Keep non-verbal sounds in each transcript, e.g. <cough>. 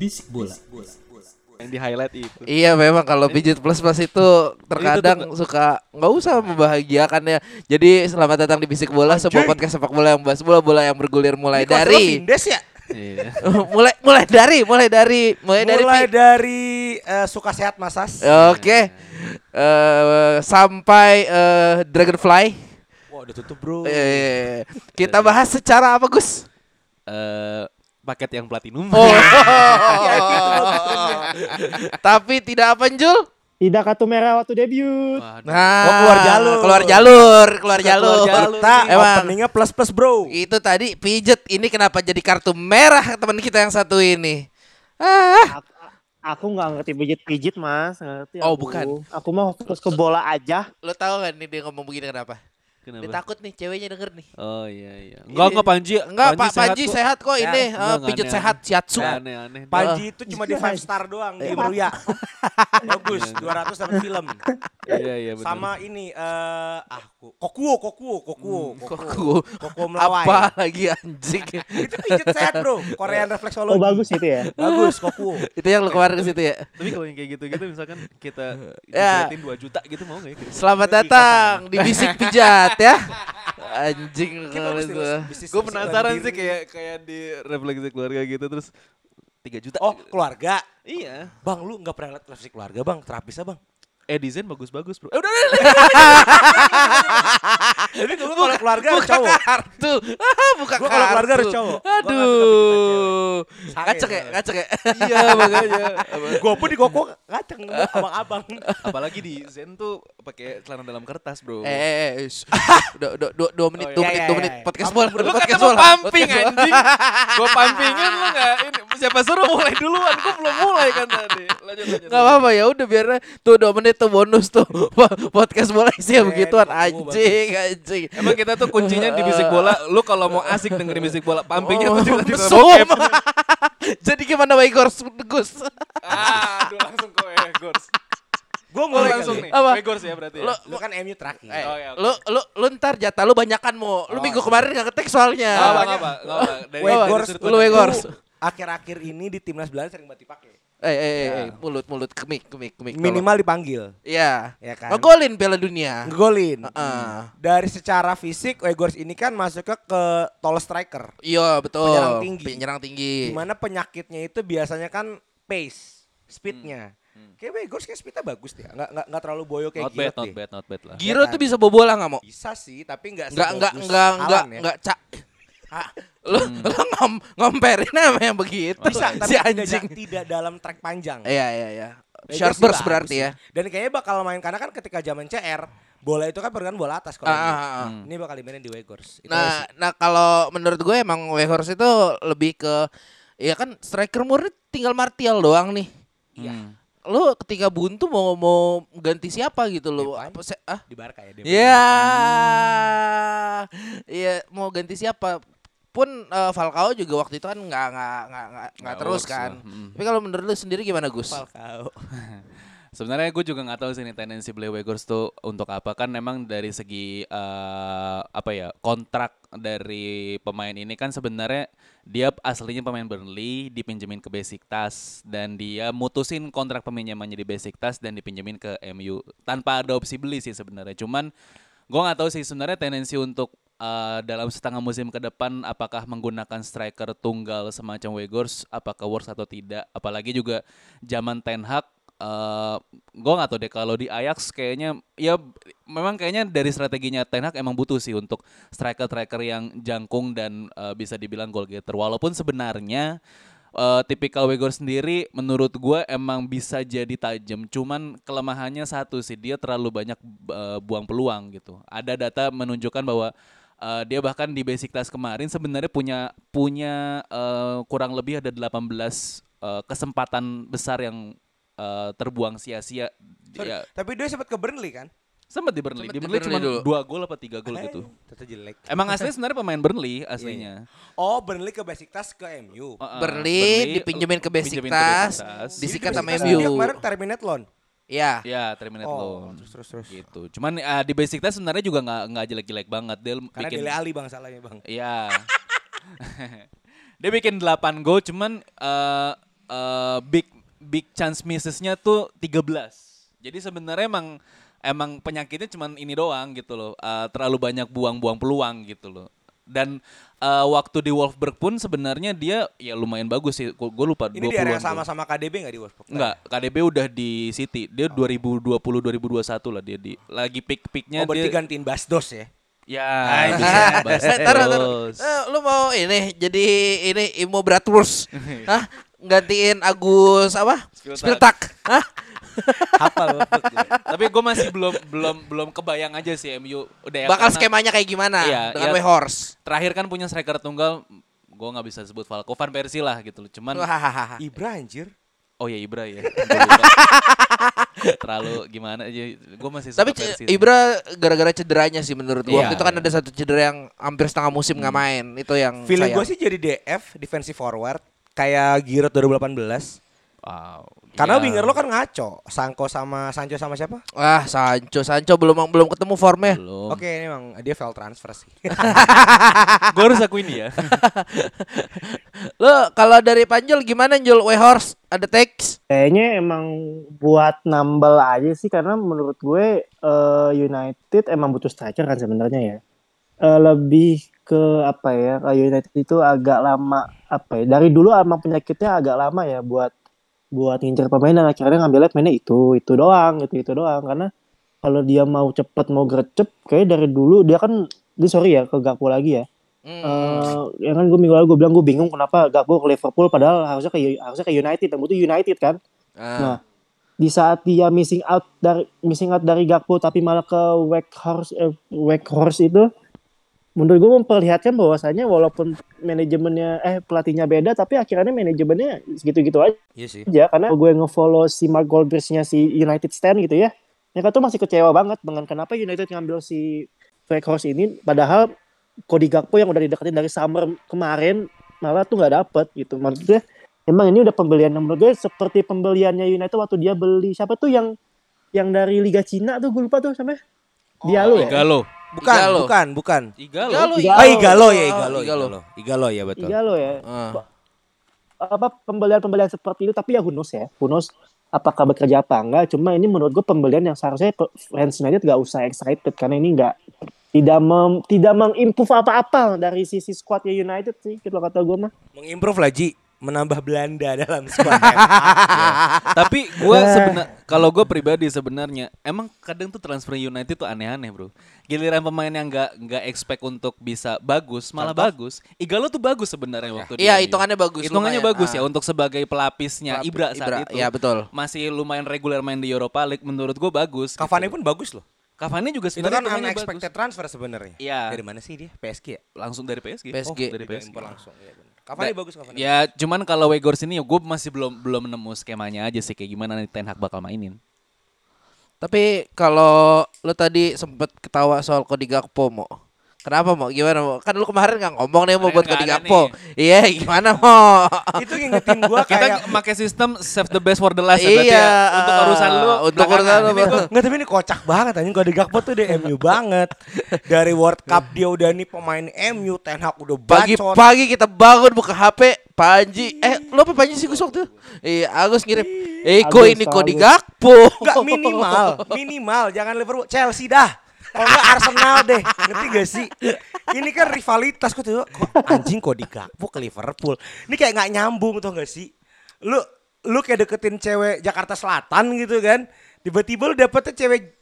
Bisik bola. yang di highlight itu. Iya memang kalau pijit plus plus itu terkadang suka nggak usah membahagiakan ya. Jadi selamat datang di Bisik Bola, sebuah podcast sepak bola yang bahas bola bola yang bergulir mulai dari Vindes ya? Iya. <laughs> mulai mulai dari mulai dari mulai dari Mulai pi- dari eh, suka sehat Masas. Oke. Eh, sampai eh, Dragonfly. Wah, udah tutup, Bro. Eh, kita bahas secara apa Gus? Eh, paket yang platinum. Oh. <laughs> <laughs> Tapi tidak apa Jul? Tidak kartu merah waktu debut. Waduh. Nah, Oh, keluar jalur. Keluar jalur, keluar jalur. Kita Emang. openingnya plus-plus, Bro. Itu tadi pijet ini kenapa jadi kartu merah teman kita yang satu ini? Ah, Aku, nggak ngerti pijit-pijit mas. Ngerti Oh, aku. bukan. Aku mau fokus ke bola aja. lo tahu kan nih dia ngomong begini kenapa? Kenapa? Dia takut nih ceweknya denger nih. Oh iya iya. Enggak enggak Panji. Enggak, Pak Panji kok. sehat kok ini Enggak, eh, enggak pijet aneh, sehat aneh. shiatsu. Enggak aneh-aneh. Panji itu cuma di 5 star doang di Meruya. <laughs> Bagus, 200 dapat film. Iya iya benar. Sama ini eh ah ku- Kokuo, Kokuo, Kokuo, Kokuo. Kokuo melawai. Apa lagi anjing? <laughs> Itu pijet sehat, Bro. Korean refleksologi. Oh bagus itu ya. Bagus, Kokuo. <laughs> Itu yang lo kemarin ke situ ya. Tapi kalau yang kayak gitu-gitu misalkan kita Ya. dibuatin 2 juta gitu mau enggak ya? Selamat datang di Bisik Pijat ya. Anjing Gue penasaran sih kayak kayak di refleksi keluarga gitu terus 3 juta. Oh, keluarga. iya. Bang, lu nggak pernah lihat televisi keluarga, Bang? Terapisnya, Bang. Eh desain bagus-bagus, Bro. Eh udah udah. <laughs> Jadi lu kalau keluarga harus cowok. kartu. <laughs> Buka Gua kalau keluarga harus kartu. cowok. Nggak Aduh. Ngacek ya, ngacek ya. Iya makanya. <laughs> Gue pun di koko ngaceng abang-abang. Apalagi di Zen tuh pakai celana dalam kertas, Bro. Eh, eh, eh, udah, udah, dua, dua menit, Oh, dua iya, menit, iya, dua iya. menit. Podcast bola. Lu podcast kata mau bola. pumping podcast bola. anjing. Gua pumpingin lu enggak ini siapa suruh mulai duluan? Gua belum mulai kan tadi. Lanjut lanjut. Gak apa-apa ya udah biar tuh dua menit tuh bonus tuh <laughs> podcast bola isinya begituan anjing anjing. Emang kita tuh kuncinya di bisik <laughs> bola. Lu kalau mau asik dengerin bisik bola, pumpingnya Oh, tuh bokep. <laughs> Jadi gimana Wegors Gus? Aduh langsung ke Wegors. Gue Oh mulai langsung nih. Apa? Wegors ya berarti ya. Lo Lu kan MU terakhir. Eh, Oh, ya, oke. lu lu lu ntar jatah lu banyakan mau. Lu Oh, minggu kemarin gak ketik soalnya. Enggak apa enggak apa. enggak apa. Dari Wegors, lu Wegors. tuh Akhir-akhir ini di timnas Belanda sering banget dipakai. Eh eh eh, Ya. eh, mulut mulut kemik kemik kemik. Minimal dipanggil, Iya. ya kan? Ngegolin Piala Dunia. Ngegolin. Heeh. Dari secara fisik, Wegors ini kan masuknya ke tall striker. Iya betul. Penyerang tinggi. Penyerang tinggi. Di mana penyakitnya itu biasanya kan pace, speednya. Kayak Wegors kayak speednya bagus dia, nggak nggak nggak terlalu boyo kayak Not bad, Giroud not deh. bad, not bad lah. Giro Ya kan? tuh bisa bobola nggak mau? Bisa sih, tapi nggak Enggak enggak sebagus enggak enggak Haaland ya. enggak Lu lu ngom, ngomperin apa yang begitu? Bisa, tapi si tidak, anjing. tidak dalam track panjang. Iya iya iya. Short sih burst berarti sih. ya. Dan kayaknya bakal main karena kan ketika zaman CR bola itu kan pergan bola atas kalau Ah, ini. ah, ah. Ini bakal dimainin di Wegors. Itu Nah, sih. nah kalau menurut gue emang Weghorst itu lebih ke ya kan striker murni tinggal Martial doang nih. Iya. Hmm. Lu ketika buntu mau mau ganti siapa gitu lo? Apa se- ah? di Barca ya dia. Iya. Iya, mau ganti siapa? Pun eh, Falcao juga waktu itu kan nggak nggak nggak nggak terus works kan. Mm. Tapi kalau menurut lu sendiri gimana Gus? Falcao. <laughs> Sebenarnya gue juga nggak tahu sih nih tendensi beli Wegors tuh untuk apa kan memang dari segi eh, apa ya kontrak dari pemain ini kan sebenarnya dia aslinya pemain Burnley dipinjemin ke Besiktas dan dia mutusin kontrak peminjamannya di Besiktas dan dipinjemin ke MU tanpa ada opsi beli sih sebenarnya cuman gue nggak tahu sih sebenarnya tendensi untuk eh, dalam setengah musim ke depan apakah menggunakan striker tunggal semacam Wegors apakah works atau tidak apalagi juga zaman Ten Hag eh gue nggak tahu deh kalau di Ajax kayaknya ya memang kayaknya dari strateginya Ten Hag emang butuh sih untuk striker-striker yang jangkung dan eh, bisa dibilang goal getter walaupun sebenarnya eh, tipikal Wegor sendiri menurut gue emang bisa jadi tajam. Cuman kelemahannya satu sih dia terlalu banyak eh, buang peluang gitu. Ada data menunjukkan bahwa eh, dia bahkan di basic test kemarin sebenarnya punya punya eh, kurang lebih ada 18 eh, kesempatan besar yang eh, terbuang sia-sia. Sorry, Ya, Tapi dia sempat ke Burnley kan? sempat di Burnley. Sempet Di Burnley cuma Burnley dulu. dua gol apa tiga gol gitu. Tetap jelek. Emang aslinya sebenarnya pemain Burnley aslinya. Oh, Burnley ke Besiktas ke MU. Uh-uh. Burnley dipinjemin ke Besiktas, disikat sama MU. Dia kemarin terminate loan. Ya. Ya, terminate Oh, loan. terus terus terus. Gitu. Cuman uh, di Besiktas sebenarnya juga nggak nggak jelek-jelek banget. Dia Karena bikin Dele Ali bang salahnya bang. Iya. <laughs> dia bikin 8 gol cuman uh, uh, big big chance missesnya tuh 13. Jadi sebenarnya emang emang penyakitnya cuman ini doang gitu loh. Uh, terlalu banyak buang-buang peluang gitu loh. Dan uh, waktu di Wolfsburg pun sebenarnya dia ya lumayan bagus sih. Gue lupa Ini di area 20-an yang gol. sama-sama KDB nggak di Wolfsburg? Enggak, KDB udah di City. Dia 2020 2021 lah dia di lagi peak-peaknya Oh berarti dia. gantiin Basdos ya? Ya, Ah, <laughs> bisa bahas <laughs> Eh, ntar. terus. Eh, lu mau ini jadi ini Imo Bratwurst. <laughs> Hah? Gantiin Agus apa? Spiltak. Hah? <laughs> Hafal gue. Tapi gue masih belum belum belum kebayang aja sih MU udah ya, Bakal karena skemanya kayak gimana Iya, dengan iya. Wehorse. Terakhir kan punya striker tunggal gue nggak bisa sebut Falco Van Persie lah gitu loh. Cuman. Ibra anjir. oh ya Ibra ya. <laughs> Terlalu gimana aja gue masih suka Tapi. Ibra gara-gara cederanya sih menurut gua. Iya, Waktu itu kan iya. ada satu cedera yang hampir setengah musim nggak main. Itu yang Feeling gue sih jadi DF, defensive forward. Kayak Giroud 2018. Wow. Karena Ya. winger lo kan ngaco. Sangko sama Sancho sama siapa? Wah, Sancho, Sancho belum belum ketemu formnya. belum. Oke ini emang dia fail transfer sih. <laughs> gue harus akuin ya. <laughs> Lo kalau dari Panjul gimana Jul Wehorse? Ada teks? Kayaknya emang buat nambel aja sih karena menurut gue eh, United emang butuh striker kan sebenarnya ya. Eh, lebih ke apa ya? United itu agak lama apa ya? Dari dulu emang penyakitnya agak lama ya buat buat ngincer pemain dan akhirnya ngambilnya pemainnya itu itu doang gitu itu doang karena kalau dia mau cepet mau gercep kayak dari dulu dia kan dia sorry ya ke Gakpo lagi ya Hmm. Eh, ya kan gue minggu lalu gue bilang gue bingung kenapa Gakpo ke Liverpool padahal harusnya ke harusnya ke United dan butuh United kan Ah. Nah, di saat dia missing out dari missing out dari Gakpo tapi malah ke Weghorst eh, Weghorst itu menurut gue memperlihatkan bahwasanya walaupun manajemennya eh pelatihnya beda tapi akhirnya manajemennya segitu-gitu aja Iya sih. karena gue ngefollow si Mark Goldbridge-nya si United Stand gitu ya. Mereka tuh masih kecewa banget dengan kenapa United ngambil si Weghorst ini padahal Cody Gakpo yang udah dideketin dari summer kemarin malah tuh nggak dapet gitu. Maksudnya emang ini udah pembelian yang menurut gue seperti pembeliannya United waktu dia beli siapa tuh yang yang dari Liga Cina tuh gue lupa tuh sampai Diallo ya. Igalo. Bukan, Igalo. bukan, bukan. Igalo. Igalo, Igalo. Oh Igalo ya, Oh, Igalo, Igalo. Igalo. Igalo ya betul. Igalo ya. Ah. apa pembelian-pembelian seperti itu tapi ya knows ya knows apakah bekerja apa enggak cuma ini menurut gue pembelian yang seharusnya fans United gak usah excited karena ini enggak tidak mem, tidak mengimprove apa-apa dari sisi squadnya United sih kalau kata gue mah Mengimprove lagi, menambah Belanda <laughs> dalam squad. Tapi gue sebenar kalau gue pribadi sebenarnya emang kadang tuh transfer United tuh aneh-aneh bro. Giliran pemain yang nggak nggak expect untuk bisa bagus malah bagus. Igalo tuh bagus sebenarnya waktu Iya, dia. hitungannya bagus, Hitungannya lumayan. bagus Ah. ya untuk sebagai pelapisnya Pelapis- Ibra saat Ibra, itu. iya, betul. Masih lumayan reguler main di Europa League menurut gue bagus. Cavani gitu. pun bagus loh. Cavani juga Itu sebenarnya kan pemainnya unexpected transfer sebenarnya. Iya. Dari mana sih dia? PSG ya? Langsung dari PSG. PSG. Oh, dari PSG. impor langsung. Iya benar. Cavani bagus Cavani. Ya cuman kalau Weghorst ini gue masih belum belum nemu skemanya aja sih kayak gimana nih Ten Hag bakal mainin. Tapi kalau lo tadi sempet ketawa soal Cody Gakpo mo. Kenapa mo? Gimana mo? Kan lu kemarin nggak ngomong nih mau buat ada Gakpo. Iya, gimana mo? Itu ngingetin gua Kita kayak pakai sistem save the best for the last ya berarti Iya, ya. Untuk urusan lu untuk urusan lu, Enggak tapi ini kocak banget anjing kalau di Gakpo tuh dia MU banget. Dari World Cup dia udah nih pemain MU, Ten Hag udah bacot. Pagi-pagi kita bangun buka HP, Panji. Eh, lo apa Panji sih Gus waktu? Iya, Agus ngirim. Eh, kok ini Cody Agus. Gakpo? Enggak minimal, minimal jangan Liverpool, Chelsea dah. Kalau enggak Arsenal deh, ngerti gak sih? Ini kan rivalitas kok tuh, kok anjing kok di Gakpo ke Liverpool. Ini kayak nggak nyambung tuh gak sih? Lu lu kayak deketin cewek Jakarta Selatan gitu kan. Tiba-tiba lu dapetnya cewek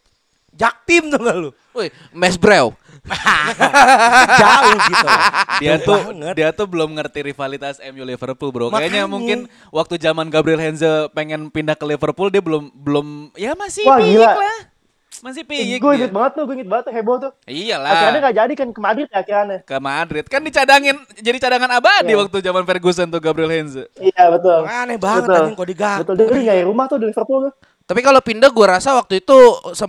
Jaktim tuh gak lu? Woi, Mes Brew. <laughs> Jauh gitu. loh. Dia Jauh tuh banget. dia tuh belum ngerti rivalitas MU Liverpool, Bro. Kayaknya Makanya. mungkin waktu zaman Gabriel Henze pengen pindah ke Liverpool dia belum belum ya masih Wah, gila. lah. Masih piyik gue dia. inget banget tuh, gue inget banget tuh heboh tuh. Iyalah. Akhirnya gak jadi kan ke Madrid ya akhirnya. ke Madrid kan dicadangin jadi cadangan abadi Iya. waktu zaman Ferguson tuh Gabriel Henze. Iya betul. Aneh banget Betul. anjing kok digak. Betul, dia nyari rumah tuh di Liverpool tuh. Tapi kalau pindah gua rasa waktu itu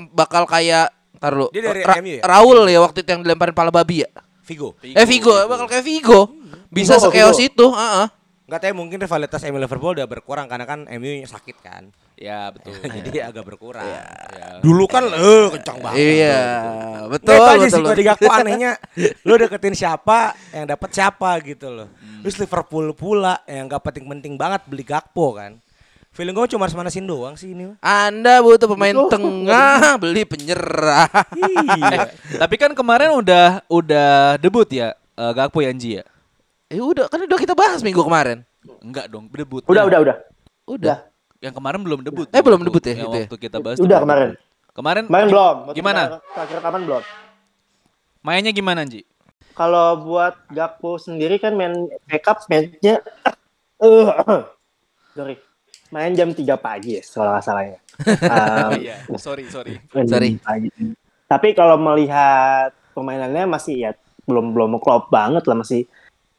bakal kayak Ntar lu. Dia dari Ra- MU ya? Raul ya waktu itu yang dilemparin pala babi ya. Vigo. eh Vigo, bakal kayak Vigo. Bisa Vigo, sekeos Vigo. itu, heeh. Enggak tahu mungkin rivalitas MU Liverpool udah berkurang karena kan MU sakit kan. Ya betul. <laughs> Jadi agak berkurang. Ya. Dulu kan eh kencang banget. Iya, Betul, betul itu aja betul. sih kode Gakpo anehnya. <laughs> Lu deketin siapa yang dapat siapa gitu loh. Hmm. Terus Liverpool pula yang gak penting-penting banget beli Gakpo kan. Feeling gue cuma manasin doang sih ini. Anda butuh pemain Betul. tengah, <laughs> beli penyerah. Iya. Tapi kan kemarin udah udah debut ya eh, Gakpo ya Anji ya? Eh udah, kan udah kita bahas minggu kemarin. Enggak dong, debut. Udah, udah, udah. Udah. Yang kemarin belum debut. Eh, belum debut ya, yang gitu ya? waktu kita bahas. Udah kemarin. Kemarin Main belum? Gimana? Terakhir kapan belum? Mainnya gimana Anji? Kalau buat Gakpo sendiri kan main backup mainnya <coughs> eh <coughs> sorry. Main jam 3 pagi ya kalau nggak salah ya. <laughs> Um, Iya, sorry sorry. Sorry. pagi. Tapi kalau melihat permainannya masih ya belum belum klop banget lah masih.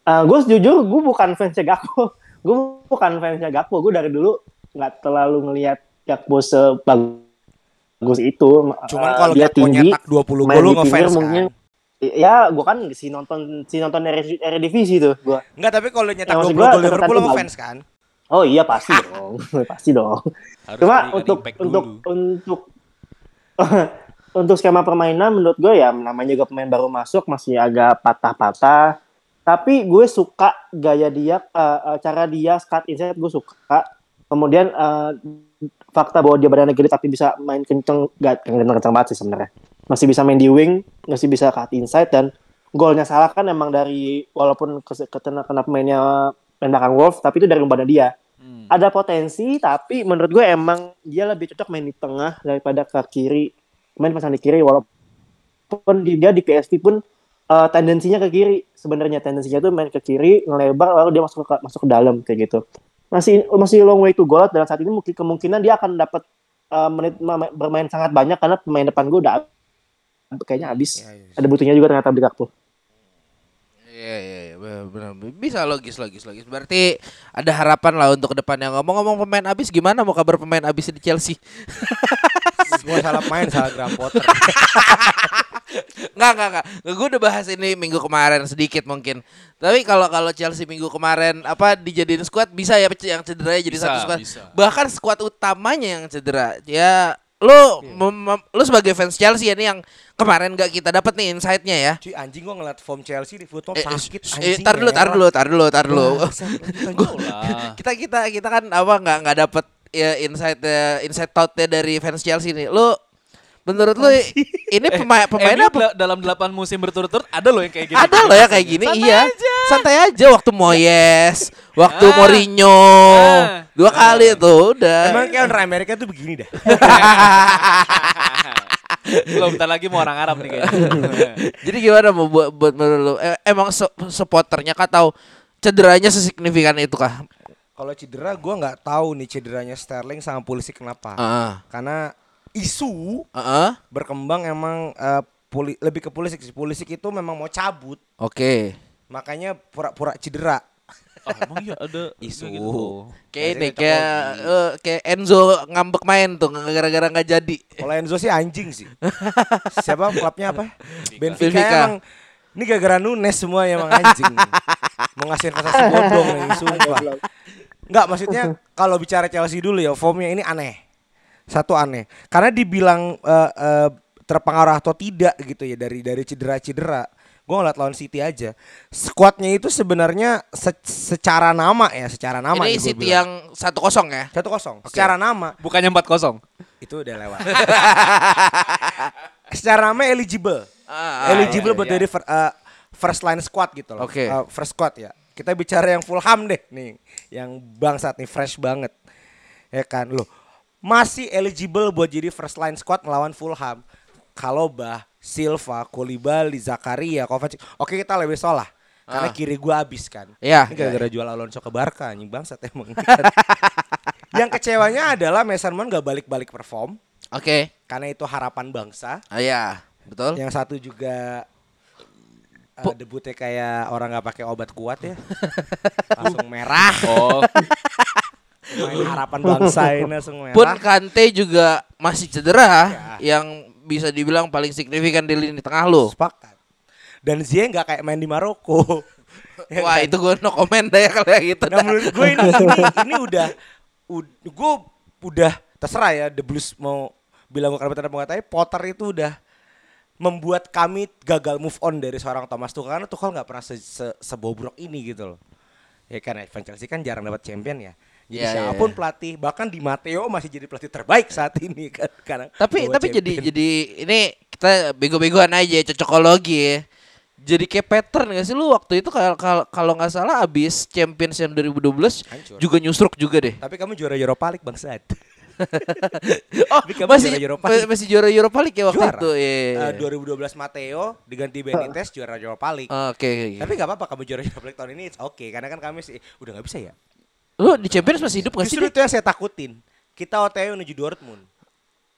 Eh gue jujur gue bukan fansnya Gakpo. <laughs> Gue bukan fansnya Gakpo. Gue dari dulu nggak terlalu ngelihat Gakpo sebagus itu. Cuman kalau dia Gakpo tinggi, nyetak 20 main gol lu ngefans mungkin kan. Ya, gue kan si nonton si nonton Eredivisie tuh gua. Enggak, tapi kalau nyetak Ya, maksud 20 gua gol Liverpool lu ngefans kan. Oh iya pasti <laughs> dong, <laughs> pasti dong. Harus Cuma untuk untuk untuk <laughs> untuk skema permainan menurut gue ya namanya juga pemain baru masuk masih agak patah-patah. Tapi gue suka gaya dia, eh, eh, cara dia cut inside gue suka. Kemudian eh, fakta bahwa dia badannya gede tapi bisa main kenceng, gak kenceng kenceng banget sih sebenarnya. Masih bisa main di wing, masih bisa cut inside dan golnya salah kan emang dari walaupun kes- ketena kena pemainnya main belakang Wolf, tapi itu dari umpan dia Hmm. ada potensi tapi menurut gue emang dia lebih cocok main di tengah daripada ke kiri main pasang di kiri walaupun di- dia di PSV pun eh, tendensinya ke kiri sebenarnya tendensinya tuh main ke kiri ngelebar lalu dia masuk ke masuk ke dalam kayak gitu masih masih long way to go dan saat ini mungkin kemungkinan dia akan dapat eh, menit ma- bermain sangat banyak karena pemain depan gue udah kayaknya habis Iya, iya. ada butuhnya juga ternyata di Gakpo Iya iya iya benar, benar. bisa logis logis logis. Berarti ada harapan lah untuk ke depannya. Ngomong-ngomong pemain abis gimana mau kabar pemain abis di Chelsea? <laughs> Gua salah main salah Graham Potter. Nggak nggak nggak. Gue udah bahas ini minggu kemarin sedikit mungkin. Tapi kalau kalau Chelsea minggu kemarin apa dijadiin squad bisa ya yang cedera jadi Bisa, satu squad. bisa. Bahkan squad utamanya yang cedera. Ya lu mem- lu sebagai fans Chelsea ya nih yang kemarin gak kita dapat nih insight-nya ya. Cuy anjing gua ngeliat form Chelsea di football Eh, sakit eh, anjing. tar dulu, tar dulu, tar dulu, tar dulu. <laughs> Kita kita kita kan apa nggak nggak dapet ya insight eh, insight thoughtnya dari fans Chelsea nih. Lu menurut lu ini <laughs> pemain pemainnya apa? da- dalam 8 musim berturut-turut ada loh yang kayak gini. Ada loh ya kayak gini, Santai iya. aja. Santai aja waktu Moyes, waktu Ah. Mourinho, Ah. dua kali tuh udah. Emang kayak orang Amerika tuh begini dah. <laughs> Belum bentar lagi mau orang Arab nih kayaknya. <laughs> Jadi gimana mau buat buat menurut lu? Eh, emang supporternya kah tahu cederanya sesignifikan itu kah? Kalau cedera gua nggak tahu nih cederanya Sterling sama Pulisic kenapa. Heeh. Karena isu Heeh. berkembang emang eh, puli, lebih ke Pulisic sih. Pulisic itu memang mau cabut, Oke. makanya pura-pura cedera. Ah, emang iya ada <laughs> Isu. gitu. Kayak ini kayak eh, kayak Enzo ngambek main tuh gara-gara nggak jadi. Kalau Enzo sih anjing sih. <laughs> Siapa klubnya apa? Benfica, Benfica. emang ini gara-gara Nunes semua emang anjing. <laughs> Mau ngasih investasi bodong nih sumpah. Enggak maksudnya <laughs> kalau bicara Chelsea dulu ya formnya ini aneh. Satu aneh. Karena dibilang eh, eh, terpengaruh atau tidak gitu ya dari dari cedera-cedera. Gue ngeliat lawan City aja. Squadnya itu sebenarnya se- secara nama ya, secara nama ini City bilang. yang satu kosong ya. satu kosong. Secara nama Bukannya 4-0. itu udah lewat. <laughs> secara nama eligible. Ah, eligible iya, buat iya. fir- uh, first line squad gitu loh. Oke. Uh, first squad ya. Kita bicara yang Fulham deh nih, yang bangsat nih fresh banget. Ya kan loh. Masih eligible buat jadi first line squad melawan Fulham. Kalobah, Silva, Koulibaly, Zakaria, Kovacic. Oke kita lebih lah. Karena Ah. kiri gua habis kan. Iya. Ini gara-gara jual Alonso ke Barca anjing bangsat emang. <laughs> Yang kecewanya adalah Mason Mount gak balik-balik perform Oke. karena itu harapan bangsa. Ah, iya, betul. Yang satu juga uh, debutnya kayak orang nggak pakai obat kuat ya. <laughs> langsung merah. Oh, <laughs> Main harapan bangsa ini langsung merah. Pun Kante juga masih cedera yang bisa dibilang paling signifikan di lini tengah lo. Sepakat. Dan Ziyech nggak kayak main di Maroko. Ya <laughs> Wah, kan? itu gue no comment deh kalau yang gitu. Nah menurut gue ini, ini ini udah gue udah terserah ya The Blues mau bilang gue karena mau ngatain Potter itu udah membuat kami gagal move on dari seorang Thomas Tuchel karena Tuchel nggak pernah se, se sebobrok ini gitu loh. Ya kan Evan Chelsea kan jarang dapat champion ya. Jadi iya, siapa pun iya. pelatih bahkan di Matteo masih jadi pelatih terbaik saat ini <laughs> kan karena tapi tapi jadi champion. jadi ini kita bego-begoan aja cocokologi ya. Jadi kayak pattern gak sih lu waktu itu kalau kalau- kalau nggak salah abis Champions yang 2012 Hancur. juga nyusruk juga deh. tapi kamu juara Europa League bangsat. <laughs> <laughs> Oh, masih juara Europa League. masih juara Europa League ya waktu Juara. itu. Iya. Eh, 2012 Matteo diganti Benitez juara Europa League. Oke, oke. Tapi gak apa-apa kamu juara Europa League tahun ini it's oke karena kan kami sih udah nggak bisa ya. lu di Champions masih hidup gak sih? Justru itu yang saya takutin. Kita OTW menuju Dortmund.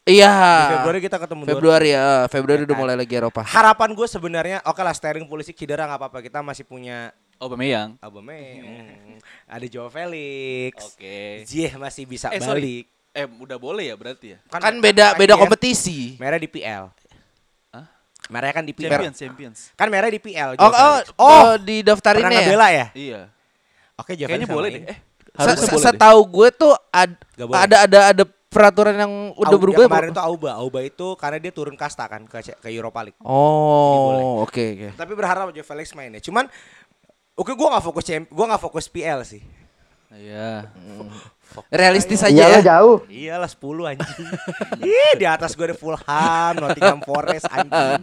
Iya. Di Februari kita ketemu Februari ya, Februari Ya udah kan? mulai lagi Eropa. Harapan gue sebenarnya oke lah Sterling Pulisic cedera nggak apa-apa kita masih punya Aubameyang. Aubameyang, ada Joe Felix, Oke. Ziyech masih bisa Eh, sorry. Eh, udah boleh ya berarti ya? Kan beda beda kan kompetisi. Merah di PL. Hah? Merah kan di PL. Champions, Champions. Kan merah di PL. Oh, oh, oh, di daftarinnya pernah ya? ngebela ya? Iya. Oke, Joe Kayaknya boleh deh. Eh, harusnya boleh. Setahu gue tuh ad- Gak boleh. ada ada ada peraturan yang udah Au- berubah. yang kemarin apa? itu Auba. Auba itu karena dia turun kasta kan ke ke Europa League. Oh, oke oke. Tapi berharap Joe Felix main ya. Cuman oke gua nggak fokus champ, gua nggak fokus PL sih. Iya. Realistis aja Iyalah ya. jauh. Iyalah 10 anjing. Ih, di atas gue ada Fulham, Nottingham Forest anjing.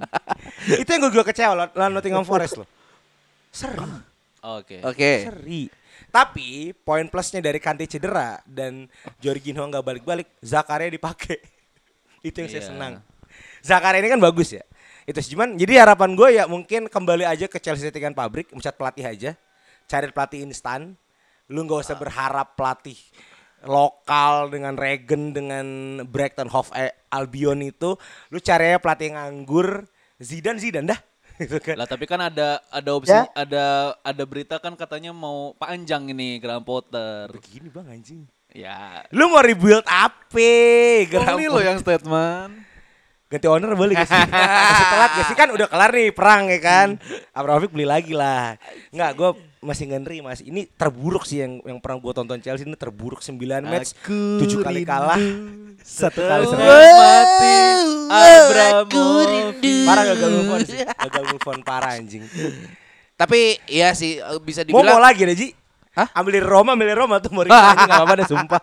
Itu yang gue gue kecewa lawan Nottingham Forest loh. Seri, Oke. Oke. seri. Tapi poin plusnya dari Kante cedera dan Jorginho nggak balik-balik, Zakaria dipakai. <laughs> Itu yang saya Iya. senang. Zakaria ini kan bagus ya. Itu sih. cuman jadi harapan gue ya mungkin kembali aja ke Chelsea Settingan pabrik, mencet pelatih aja. Cari pelatih instan. Lu nggak usah berharap pelatih lokal dengan Regen dengan Brighton Hove Albion itu lu cari aja pelatih nganggur Zidane Zidane dah <laughs> gitu kan. Lah tapi kan ada ada opsi Ya. ada ada berita kan katanya mau panjang ini Graham Potter. Begini bang anjing. Ya. Lu mau rebuild apa? Ini lo yang statement. ganti owner boleh gak sih? <laughs> Masih telat gak sih? Kan udah kelar nih perang ya kan? Abramovich beli lagi lah. Enggak, gue masih ngeri masih. Ini terburuk sih yang yang pernah gue tonton Chelsea ini terburuk 9 match, Aku 7 kali kalah, satu kali serang. Mati Abramovich. Parah gagal move on sih. Gagal move on parah anjing. Tapi iya sih eh, bisa Mau mau dibilang lagi deh Ji. Hah? Ambil dari Roma, ambil dari Roma tuh mau <laughs> lagi gak apa-apa deh sumpah.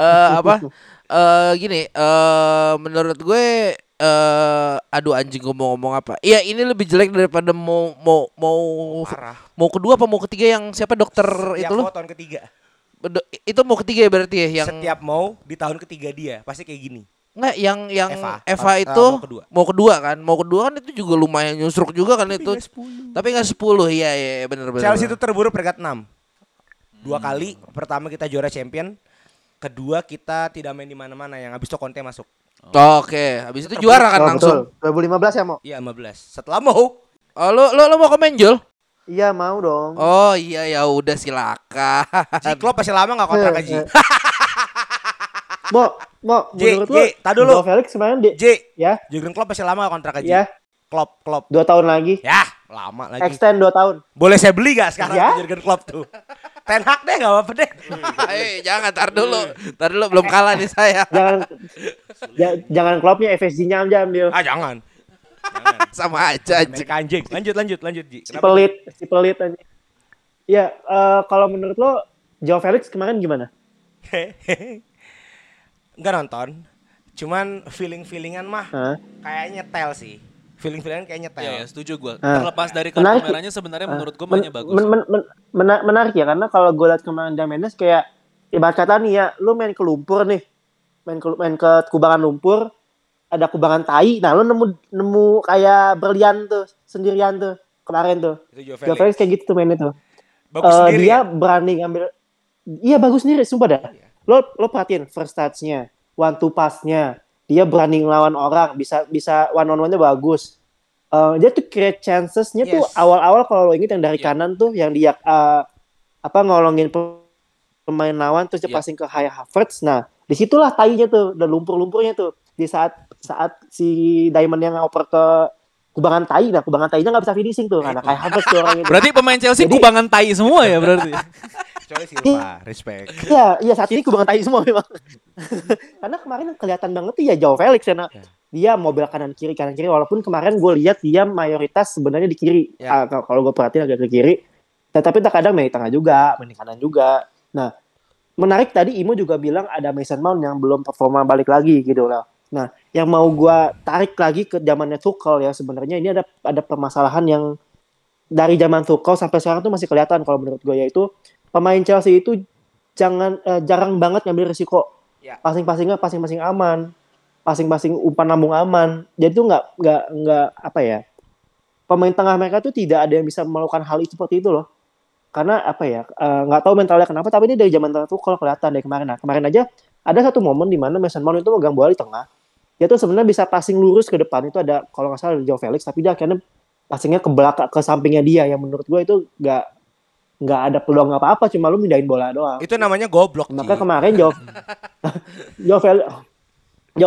eh apa? Eh gini, eh menurut gue eh aduh anjing gue mau ngomong apa? Iya, ini lebih jelek daripada mau mau mau Parah. mau kedua apa mau ketiga yang siapa dokter Setiap itu loh? tahun ketiga. Bedo- Itu mau ketiga ya berarti ya yang Setiap mau di tahun ketiga dia pasti kayak gini. Enggak, yang yang Eva. Eva, Eh, itu mau kedua. mau kedua kan? Mau kedua kan itu juga lumayan nyusruk juga kan itu. nggak 10. Tapi enggak 10. Iya iya iya, benar benar. Chelsea itu terburuk peringkat 6. Dua kali, pertama kita juara champion, kedua kita tidak main di mana-mana yang habis itu Conte masuk. Oke, habis itu juara kan Oh, langsung. betul. 2015 ya mau? Iya 15. Setelah mau Oh, lu lu, lu mau komen Jul? Iya mau dong. Oh iya ya udah silakan. Ji Klopp masih lama gak kontrak Ji? Mau, mau J, menurut J, lu tar dulu. Joao Felix di, J, ya, Jurgen Klopp masih lama gak kontrak Ji? ya, Klopp, Klopp. dua tahun lagi. Ya, lama lagi. Extend dua tahun. Boleh saya beli gak sekarang Ya? Jurgen Klopp tuh? Ten Hag deh gak apa-apa deh. <laughs> Eh jangan tar dulu. Tar dulu belum kalah nih saya. Jangan ja- jangan klubnya FSG-nya aja ambil. Ah jangan. <laughs> Sama aja anjing. Anjing. Lanjut, lanjut, lanjut Ji. Si pelit, si pelit aja. Ya, eh, kalau menurut lo Joao Felix kemarin gimana? <laughs> Enggak nonton. Cuman feeling-feelingan mah Hah? kayaknya tel sih. Feeling-feelingan kayaknya tel. Iya, ya, setuju gue. Ah. Terlepas dari kartu Menarik. merahnya sebenarnya menurut gue Men- mainnya bagus. men- men- men- mena- menarik ya karena kalau gue liat kemarin Damenes kayak ibarat kata nih ya, lu main ke lumpur nih, main ke main ke kubangan lumpur, ada kubangan tai. Nah, lu nemu nemu kayak berlian tuh sendirian tuh kemarin tuh. Itu Joe Felix. Kayak gitu tuh mainnya tuh. Bagus Eh, sendiri dia ya? berani ngambil Iya bagus sendiri sumpah dah. Lo lo perhatiin first touch-nya, one two pass-nya. Dia berani ngelawan orang, bisa bisa one on one-nya bagus. Eh, dia tuh create chances-nya tuh Yes. awal-awal kalau lo inget yang dari Iya. kanan tuh yang dia eh, apa ngolongin pe- pemain lawan terus dia Iya. passing ke Kai Havertz. Nah, di situlah tainya tuh dan lumpur-lumpurnya tuh di saat saat si Diamond yang ngoper ke kubangan tai, nah kubangan tainya nggak bisa finishing tuh karena Kai Havertz tuh orangnya. tuh. Berarti pemain Chelsea Jadi- kubangan tai semua ya berarti. <laughs> Kecuali Silva, respect. <laughs> Iya, iya saat ini kubangan tai semua memang. <laughs> Karena kemarin kelihatan banget tuh ya Joe Felix karena dia mobil kanan kiri kanan kiri walaupun kemarin gue lihat dia mayoritas sebenarnya di kiri. Ya. Ah, kalau- gue perhatiin agak ke kiri. Tetapi terkadang main di tengah juga, main di kanan juga. Nah, menarik tadi Imo juga bilang ada Mason Mount yang belum performa balik lagi gitu loh. Nah, yang mau gua tarik lagi ke zamannya Tuchel ya sebenarnya ini ada ada permasalahan yang dari zaman Tuchel sampai sekarang tuh masih kelihatan kalau menurut gue yaitu pemain Chelsea itu jangan eh, jarang banget ngambil risiko. Ya. Passing-passingnya passing-passing aman, passing-passing umpan lambung aman. Jadi tuh nggak nggak nggak apa ya? Pemain tengah mereka tuh tidak ada yang bisa melakukan hal itu seperti itu loh. Karena apa ya? eh, nggak tahu mentalnya kenapa, tapi ini dari zaman Tuchel kelihatan dari kemarin. Nah, kemarin aja ada satu momen di mana Mason Mount itu megang bola di tengah. Dia tuh sebenarnya bisa passing lurus ke depan itu ada kalau nggak salah ada Joe Felix, tapi dia akhirnya passingnya ke belakang ke sampingnya dia yang menurut gue itu nggak nggak ada peluang apa-apa cuma lu mindahin bola doang. Itu namanya goblok. Maka kemarin Joe <laughs> Joe Felix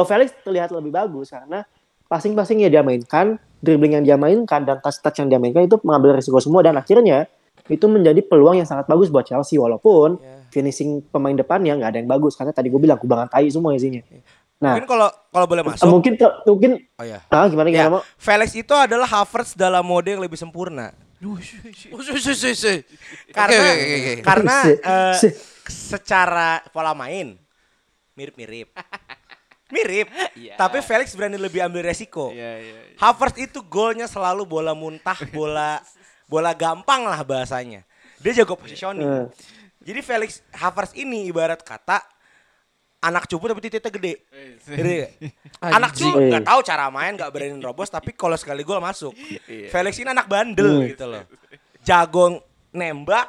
Felix terlihat lebih bagus karena passing-passing yang dia mainkan, dribbling yang dia mainkan dan touch touch yang dia mainkan itu mengambil risiko semua dan akhirnya itu menjadi peluang yang sangat bagus buat Chelsea walaupun finishing pemain depannya nggak ada yang bagus karena tadi gue bilang kubangan tai semua isinya. Nah, Mungkin kalau kalau boleh eh, masuk. mungkin mungkin Oh ya. ah gimana Ya, gimana mau? Felix itu adalah Havertz dalam mode yang lebih sempurna. Karena karena Se- eh, se- secara pola main mirip-mirip. <laughs> Mirip. Tapi Felix berani lebih ambil resiko. Havertz itu golnya selalu bola muntah, <laughs> bola bola gampang lah bahasanya. Dia jago positioning. Eh. Jadi Felix Havertz ini ibarat kata anak cupu tapi titiknya gede. Gede. <laughs> anak cupu nggak tahu cara main, nggak berani nerobos, tapi kalau sekali gol masuk. Felix ini anak bandel gitu loh. Jago nembak,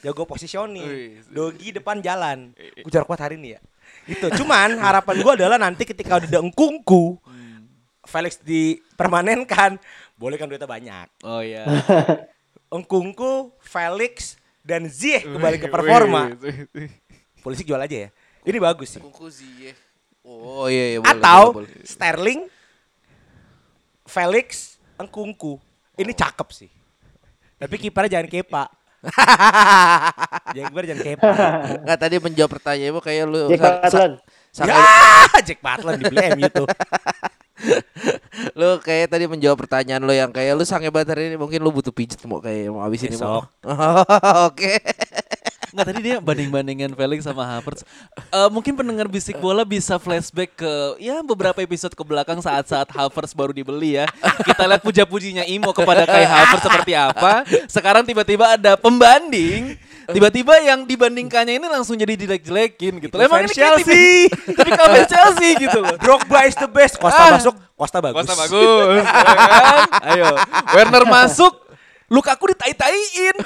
jago positioning. Dogi depan jalan. Ujar kuat hari ini ya. Itu. Cuman harapan gua adalah nanti ketika udah engkungku, Felix dipermanenkan, boleh kan duitnya banyak. Oh iya. <laughs> Engkungku, Felix, dan Ziyech kembali ke performa. Polisi jual aja ya. Ini bagus sih. Oh iya, iya boleh, Atau boleh, boleh. Sterling, Felix, Engkungku. Ini cakep sih. Tapi kipernya jangan kepa. <laughs> jangan jangan kepa. Nggak tadi menjawab pertanyaanmu kayak lu Jack Butland. ya, Jack Butland dibeli MU tuh. <laughs> lu kayak tadi menjawab pertanyaan lu yang kayak lu sange banget hari ini mungkin lu butuh pijet mau kayak mau habis ini mau. <laughs> Oke. Nggak tadi dia banding-bandingin Felix sama Havertz. Eh, mungkin pendengar bisik bola bisa flashback ke ya beberapa episode ke belakang saat-saat Havertz baru dibeli ya. Kita lihat puja-pujinya Imo kepada Kai Havertz seperti apa. Sekarang tiba-tiba ada pembanding. Tiba-tiba yang dibandingkannya ini langsung jadi jelek-jelekin gitu. Itu Emang ini Chelsea. Tipikal fans Chelsea gitu loh. Drogba is the best. Costa Ah. masuk, Costa bagus. Costa bagus. <laughs> ya kan? Ayo. Werner masuk, Lukaku ditai-taiin.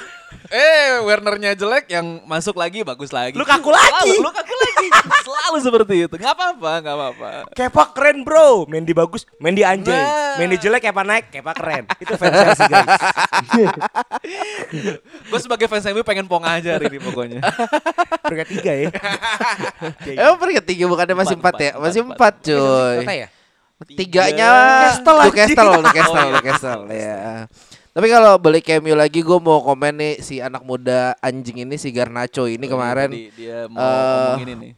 Eh, Wernernya jelek, yang masuk lagi bagus lagi. Lukaku lagi. Selalu, Lukaku lagi. <laughs> Selalu seperti itu. Nggak apa-apa, nggak apa-apa. Kepa keren bro, Mendy bagus, Mendy anjay, Nah. Mendy jelek Kepa naik, Kepa keren. Itu fans Chelsea guys. <laughs> Gue sebagai fans MU pengen pong aja hari ini pokoknya. <laughs> Peringkat tiga ya. Emang peringkat tiga bukannya masih Empat, empat ya? Masih empat, empat cuy. Kota ya? Tiganya Newcastle lagi. Newcastle, Newcastle, Newcastle ya. Tapi kalau balik cameo lagi gue mau komen nih si anak muda anjing ini si Garnacho ini kemarin Jadi dia mau eh, ngomong ini nih.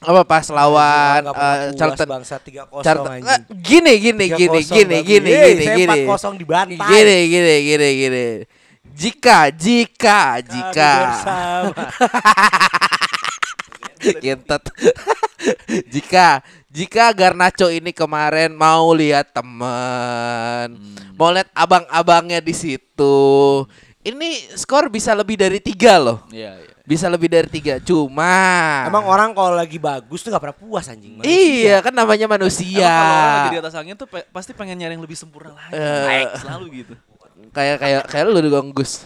apa pas lawan puas Charlton bangsa 3-0 Charlton anjing. eh, gini gini gini 3-0 gini bagus. gini Yeay, gini saya gini 4-0 dibantai. gini gini gini gini jika jika jika <laughs> <laughs> Gentet. <laughs> jika jika Garnacho ini kemarin mau lihat teman, mau lihat abang-abangnya di situ, ini skor bisa lebih dari tiga loh. Iya, iya. Bisa lebih dari tiga. Cuma Emang orang kalau lagi bagus tuh gak pernah puas anjing. Iya kan namanya manusia. Emang kalau orang lagi di atas angin tuh pe- pasti pengen nyari yang lebih sempurna lagi. Eh. Baik, selalu gitu. kayak kayak kayak lu dong Gus. <laughs>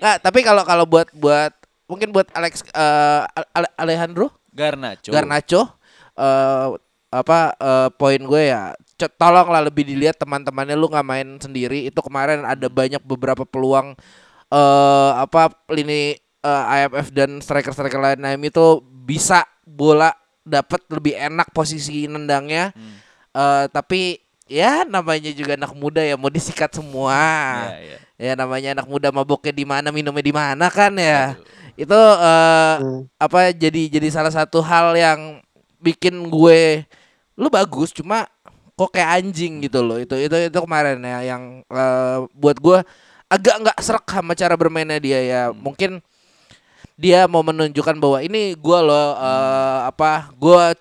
Nggak, tapi kalau kalau buat buat mungkin buat Alex Ale- Ale- Alejandro? Garnacho. Garnacho. Eh apa eh, poin gue ya tolonglah lebih dilihat teman-temannya lu nggak main sendiri. Itu kemarin ada banyak beberapa peluang eh apa lini eh, IMF dan striker-striker lain. Lain itu bisa bola dapat lebih enak posisi nendangnya. Eh, tapi ya namanya juga anak muda ya mau disikat semua. Iya, iya. ya namanya anak muda maboknya di mana minumnya di mana kan ya itu eh, Hmm. apa jadi jadi salah satu hal yang bikin gue lu bagus cuma kok kayak anjing gitu loh. Itu itu itu kemarin ya yang eh, buat gue agak nggak serak sama cara bermainnya dia ya. Mungkin dia mau menunjukkan bahwa ini gue loh eh, apa gue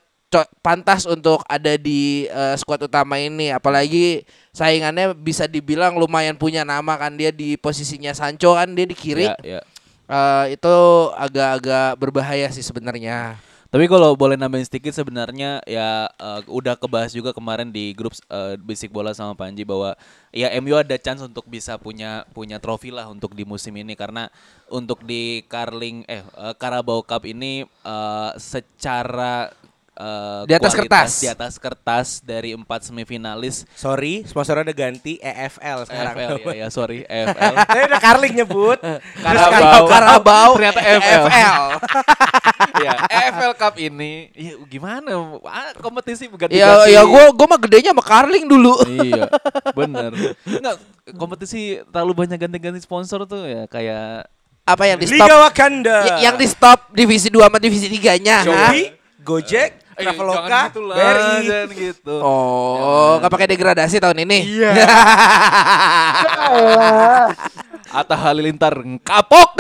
pantas untuk ada di eh, skuad utama ini. Apalagi saingannya bisa dibilang lumayan punya nama kan. Dia di posisinya Sancho kan dia di kiri. Ya, ya. Eh, itu agak-agak berbahaya sih sebenarnya. Tapi kalau boleh nambahin sedikit sebenarnya ya eh, udah kebahas juga kemarin di grup eh, Bisik Bola sama Panji bahwa ya MU ada chance untuk bisa punya punya trofi lah untuk di musim ini. Karena untuk di Carling eh eh, Carabao Cup ini eh, secara eh, Di atas kertas. di atas kertas dari empat semifinalis. Sorry, sponsornya udah ganti EFL sekarang. EFL ya, ya sorry <laughs> EFL Saya udah Carling nyebut. <laughs> Carabao Carabao ternyata EFL <laughs> ya EFL Cup ini. Ya gimana? Ah, kompetisi ganti ya ya gue gue mah gedenya sama Carling dulu. Iya bener. Nggak kompetisi terlalu banyak ganti-ganti sponsor tuh ya kayak apa yang di stop? Liga Wakanda. Y- yang di stop divisi 2 sama divisi 3 nya Shopee, Gojek, Traveloka, jangan gitu lah, BRI. jangan gitu Oh, nggak pakai degradasi tahun ini. Iya. <laughs> Atta Halilintar kapok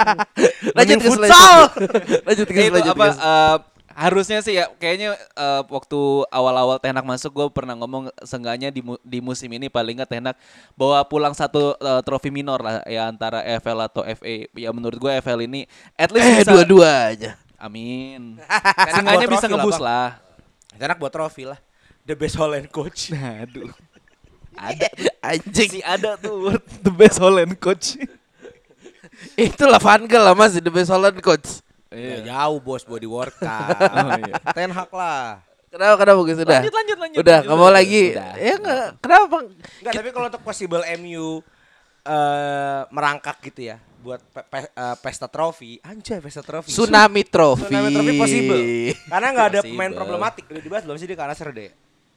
<laughs> lanjut ke futsal. <laughs> lanjut ke itu apa eh, harusnya sih ya kayaknya eh, waktu awal-awal Tenak masuk gue pernah ngomong seenggaknya di, mu- di musim ini paling nggak Tenak bawa pulang satu eh, trofi minor lah ya antara FL atau FA ya menurut gue FL ini at least Eh bisa dua-dua aja. Amin <laughs> seenggaknya bisa ngebus lah Enak buat trofi lah. The best Holland coach. <laughs> aduh ada <laughs> Anjing. si ada tuh word the best Holland coach Itulah Van Gaal lah Mas, the best Holland coach. Ya, jauh bos body workout. Oh, iya. Ten Hag lah. Kenapa kenapa Gus udah? Lanjut, lanjut, lanjut, Udah, lanjut, nggak mau lagi. Udah. Ya enggak. Kenapa? Enggak, tapi kalau untuk possible MU eh merangkak gitu ya buat pe- pe- eh, pesta trofi, anjay pesta trofi. Tsunami Trophy. Tsunami trofi possible. Karena nggak ada pemain problematik. Udah dibahas belum sih di Al Nassr deh?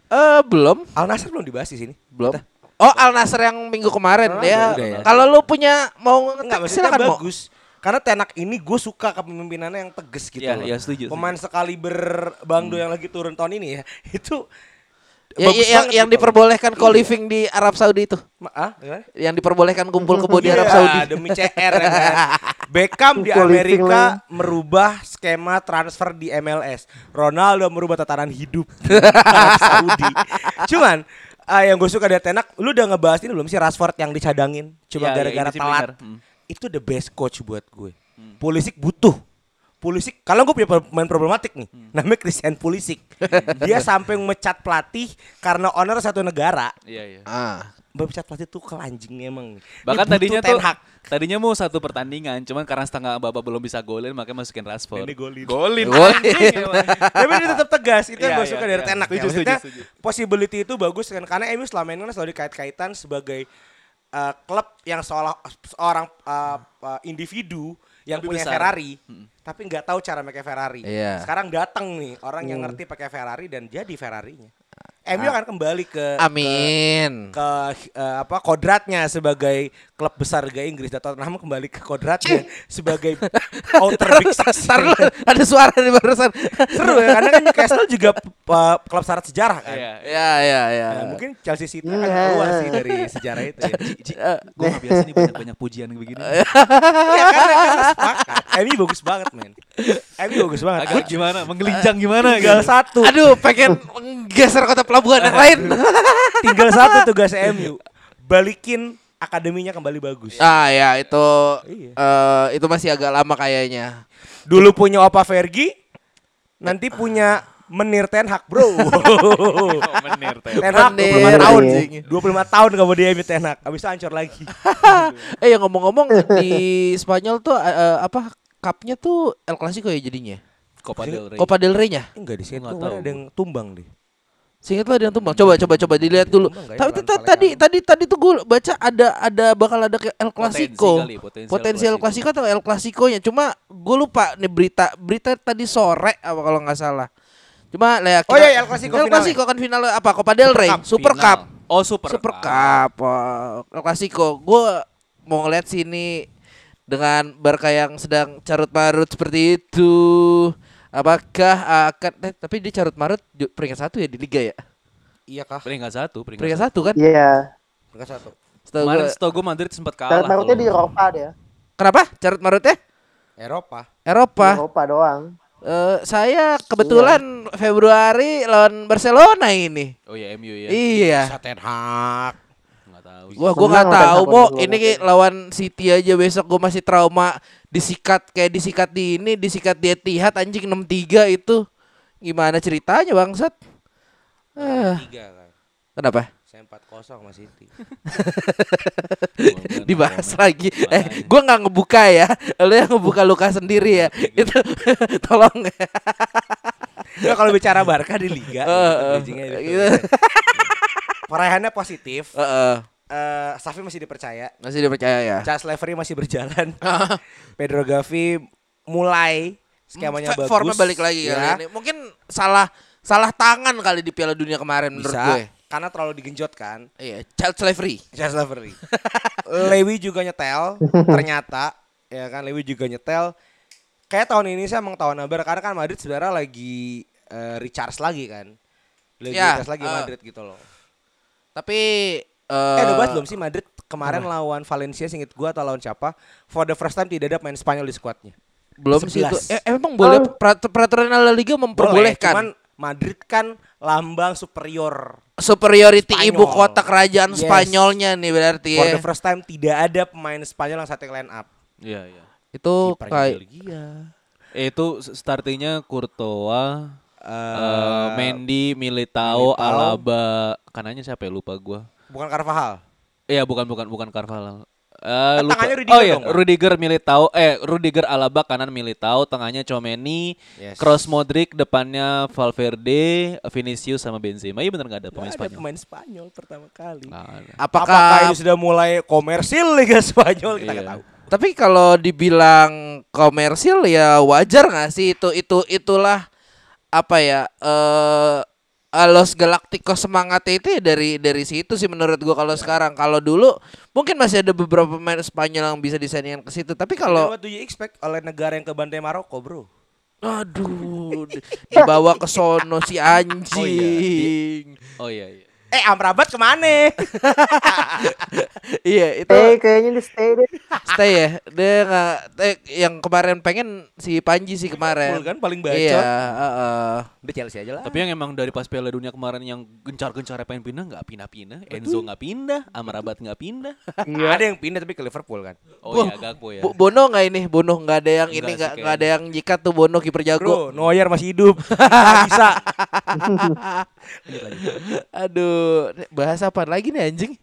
Eh, belum. Al Nassr belum dibahas di sini. Belum. Oh, Al Nasser yang minggu kemarin Oh, ya. ya. Kalau lu punya mau Enggak, ngetek silakan mau. bagus. Karena Tenak ini gue suka kepemimpinannya yang tegas gitu Iya, loh. iya, setuju, Pemain sekali berbangdo yang lagi turun tahun ini ya, <laughs> itu Ya, bagus ya, yang, yang diperbolehkan co-living di Arab Saudi itu. Ma- ah, gimana? Yang diperbolehkan kumpul kebo di Iya, Arab Saudi. demi CR ya <laughs> kan. Beckham di Amerika merubah skema transfer di MLS. Ronaldo merubah tatanan hidup di <laughs> Arab Saudi. Cuman ah, yang gue suka dari Tenak, lu udah ngebahas ini belum sih Rashford yang dicadangin cuma Iya, iya, gara-gara ini sih telat. Hmm. Itu the best coach buat gue. Pulisic butuh. Pulisic, kalau gue punya pemain problematik nih, Hmm. namanya Christian Pulisic. Dia <laughs> sampai mecat pelatih karena owner satu negara. iya iya Ah. Mecat pelatih tuh kelanjing emang. Bahkan tadinya tuh Hag. tadinya mau satu pertandingan, cuman karena setengah babak belum bisa golin makanya masukin Rashford. Ini golin. Golin. Golin. <laughs> Tapi dia tetap tegas. Itu yang Iya, gue suka iya, dari iya. Tenak ya. Setuju, Maksudnya possibility itu bagus kan karena MU selama ini kan selalu dikait-kaitan sebagai uh, klub yang seolah seorang uh, uh, individu yang Lebih punya besar. Ferrari, tapi nggak tahu cara pakai Ferrari. Iya. Sekarang datang nih orang yang ngerti pakai Ferrari dan jadi Ferrarinya. MU akan kembali ke Amin. ke eh, apa kodratnya sebagai klub besar Liga Inggris dan Tottenham kembali ke kodratnya sebagai <laughs> outer big six. Ntar lu, ada suara di barusan. Seru ya karena kan Newcastle juga uh, klub syarat sejarah kan. Iya. ya, ya, ya. Nah, mungkin Chelsea City akan keluar sih dari sejarah itu ya. Gue gak biasa nih banyak-banyak pujian begini. Iya karena, karena sepakat. MU bagus banget men. MU bagus banget. Agak gimana? Menggelincang gimana? Tinggal gitu. satu. Aduh, pengen geser kota pelabuhan yang lain. Tinggal satu tugas MU. Balikin akademinya kembali bagus. Ah ya itu Iya. eh, itu masih agak lama kayaknya. Dulu punya Opa Fergie, nanti punya Menir Ten Hag, Bro. <laughs> Menir. Ten Hag 25 Menir, tahun. iya. 25 tahun kamu dia Ten Hag, habis itu hancur lagi. <laughs> eh yang ngomong-ngomong di Spanyol tuh eh, apa cupnya tuh El Clasico ya jadinya. Copa del Rey. Copa del Rey-nya. Enggak di sini ada yang tumbang deh. Seingat lo ada yang tumbang. Coba coba coba dilihat dulu. Ya Tapi tadi tadi tadi tuh gue baca ada ada bakal ada ke El Clasico. potensial Clasico. Atau El Clasico-nya. Cuma gue lupa nih berita berita tadi sore apa kalau nggak salah. Cuma lah Oh iya, El Clasico El. Clasico kan final apa? Copa del Rey, Cup Super. Cup. Oh super. Super Cup. Oh, El Clasico. Gue mau ngeliat sini dengan Barca yang sedang carut marut seperti itu. Apakah akan eh, tapi dia carut marut peringkat satu ya di liga ya? Iya kah? Peringkat satu. Peringkat, Peringkat satu. satu kan? Iya. Enggak satu. Setahu Kemarin gua- setahu gue Madrid sempat kalah. Carut marutnya kalau- di Eropa dia. Kenapa? Carut marutnya? Eropa. Eropa. Eropa doang. Eh, saya kebetulan Februari lawan Barcelona ini. Oh iya MU ya. Iya. Bisa Ten Hag. Nggak tahu. Wah, gua Menang nggak tahu Barcelona. ini kayak lawan City aja besok gua masih trauma disikat kayak disikat di ini, disikat di Etihad anjing 63 itu. Gimana ceritanya bangsat? Tiga kan. kenapa? Saya 4-0 sama City. <laughs> Dibahas lagi. Eh, gua nggak ngebuka ya. Lu yang ngebuka luka sendiri ya. Itu <laughs> tolong ya. Nah, kalau bicara Barca di liga, <laughs> eh, bridgingnya gitu. gitu. Peraihannya positif. Heeh. Eh, Safi masih dipercaya. Masih dipercaya ya. Charles Lavery masih berjalan. <laughs> Pedro Gavi mulai skemanya F- bagus. Formnya balik lagi ya. kali ini. Mungkin salah salah tangan kali di Piala Dunia kemarin menurut Bisa. gue. Karena terlalu digenjot kan. Iya, child slavery. Charles Lavery. <laughs> Lewi juga nyetel. Ternyata ya kan Lewi juga nyetel. Kayak tahun ini sih emang tahun Abar karena kan Madrid sebenarnya lagi eh, recharge lagi kan. Lagi Ya, recharge lagi eh. Madrid gitu loh. Tapi Eh, udah bahas belum sih Madrid kemarin lawan Valencia singkat gua atau lawan siapa? For the first time tidak ada pemain Spanyol di skuadnya. belum sih itu. 11. Eh, emang boleh perat- peraturan La Liga Boleh, memperbolehkan cuman Madrid kan lambang superior. superiority Spanyol. ibu kota kerajaan Yes. Spanyolnya nih berarti For ya. the first time tidak ada pemain Spanyol yang starting line up. Iya iya. Itu kayak Belgia. Eh, Itu startingnya Courtois, Eh, eh, Mendy, Militao, Militao. Alaba, kanannya siapa ya lupa gua. Bukan Carvajal. Iya bukan bukan bukan. Eh, lupa. Tengahnya Rudiger oh iya, dong. Rudiger Militao, eh Rudiger Alaba kanan Militao, tengahnya Chomeni, Yes. Cross Modric, depannya Valverde, Vinicius sama Benzema. Iya bener nggak ada pemain ada Spanyol. pemain Spanyol pertama kali. Ada. Apakah, apakah, ini sudah mulai komersil Liga <laughs> Spanyol kita nggak Iya. tahu. tapi kalau dibilang komersil ya wajar nggak sih itu itu itulah apa ya eh Los Galacticos semangatnya itu ya dari dari situ sih menurut gua kalau sekarang kalau dulu mungkin masih ada beberapa pemain Spanyol yang bisa disandingkan ke situ tapi Kalau what do you expect oleh negara yang kebantai Maroko, Bro? aduh di- dibawa ke sono si anjing Oh iya iya. Eh, Amrabat ke mana? <laughs> iya itu Stay kayaknya di stay deh. stay ya dia nggak eh, yang kemarin pengen si Panji sih kemarin Liverpool kan paling bacot. iya heeh. Udah Chelsea aja lah. Tapi yang emang dari pas Piala Dunia kemarin yang gencar-gencar pengen pindah nggak pindah-pindah, Enzo nggak pindah, Amrabat nggak pindah. Ada yang pindah tapi ke Liverpool kan. Oh iya Gakpo ya. Bu- Bono nggak ini Bono nggak ada yang ini nggak nggak ada yang nyikat tuh Bono kiper Bro, jago Neuer masih hidup. Bisa. <laughs> aduh ini bahas apa lagi nih anjing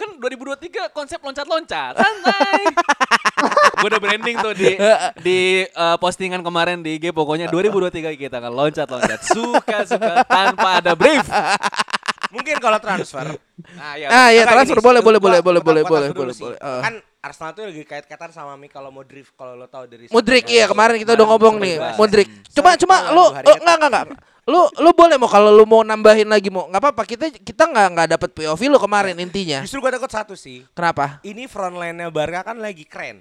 Kan 2023 konsep loncat-loncat. Santai. <laughs> Gue udah branding tuh di di eh, postingan kemarin di IG pokoknya 2023 kita akan loncat-loncat. Suka-suka tanpa ada brief. Mungkin kalau transfer. Nah, ya, Ah, iya, Apa transfer gini, boleh, boleh, gua- boleh, boleh, boleh, boleh, transfer boleh, sih. boleh. Ah. Kan Arsenal tuh lagi kait-kaitan sama Mi kalau mau drift kalau lo tahu dari Modric iya kemarin kita udah ngomong nih. Modric Hmm. cuma cuma kata. enggak enggak enggak lu lu boleh mau kalau lu mau nambahin lagi mau nggak apa-apa kita kita nggak nggak dapet POV lu kemarin intinya Justru gua takut satu sih. kenapa Ini front line-nya Barca kan lagi keren.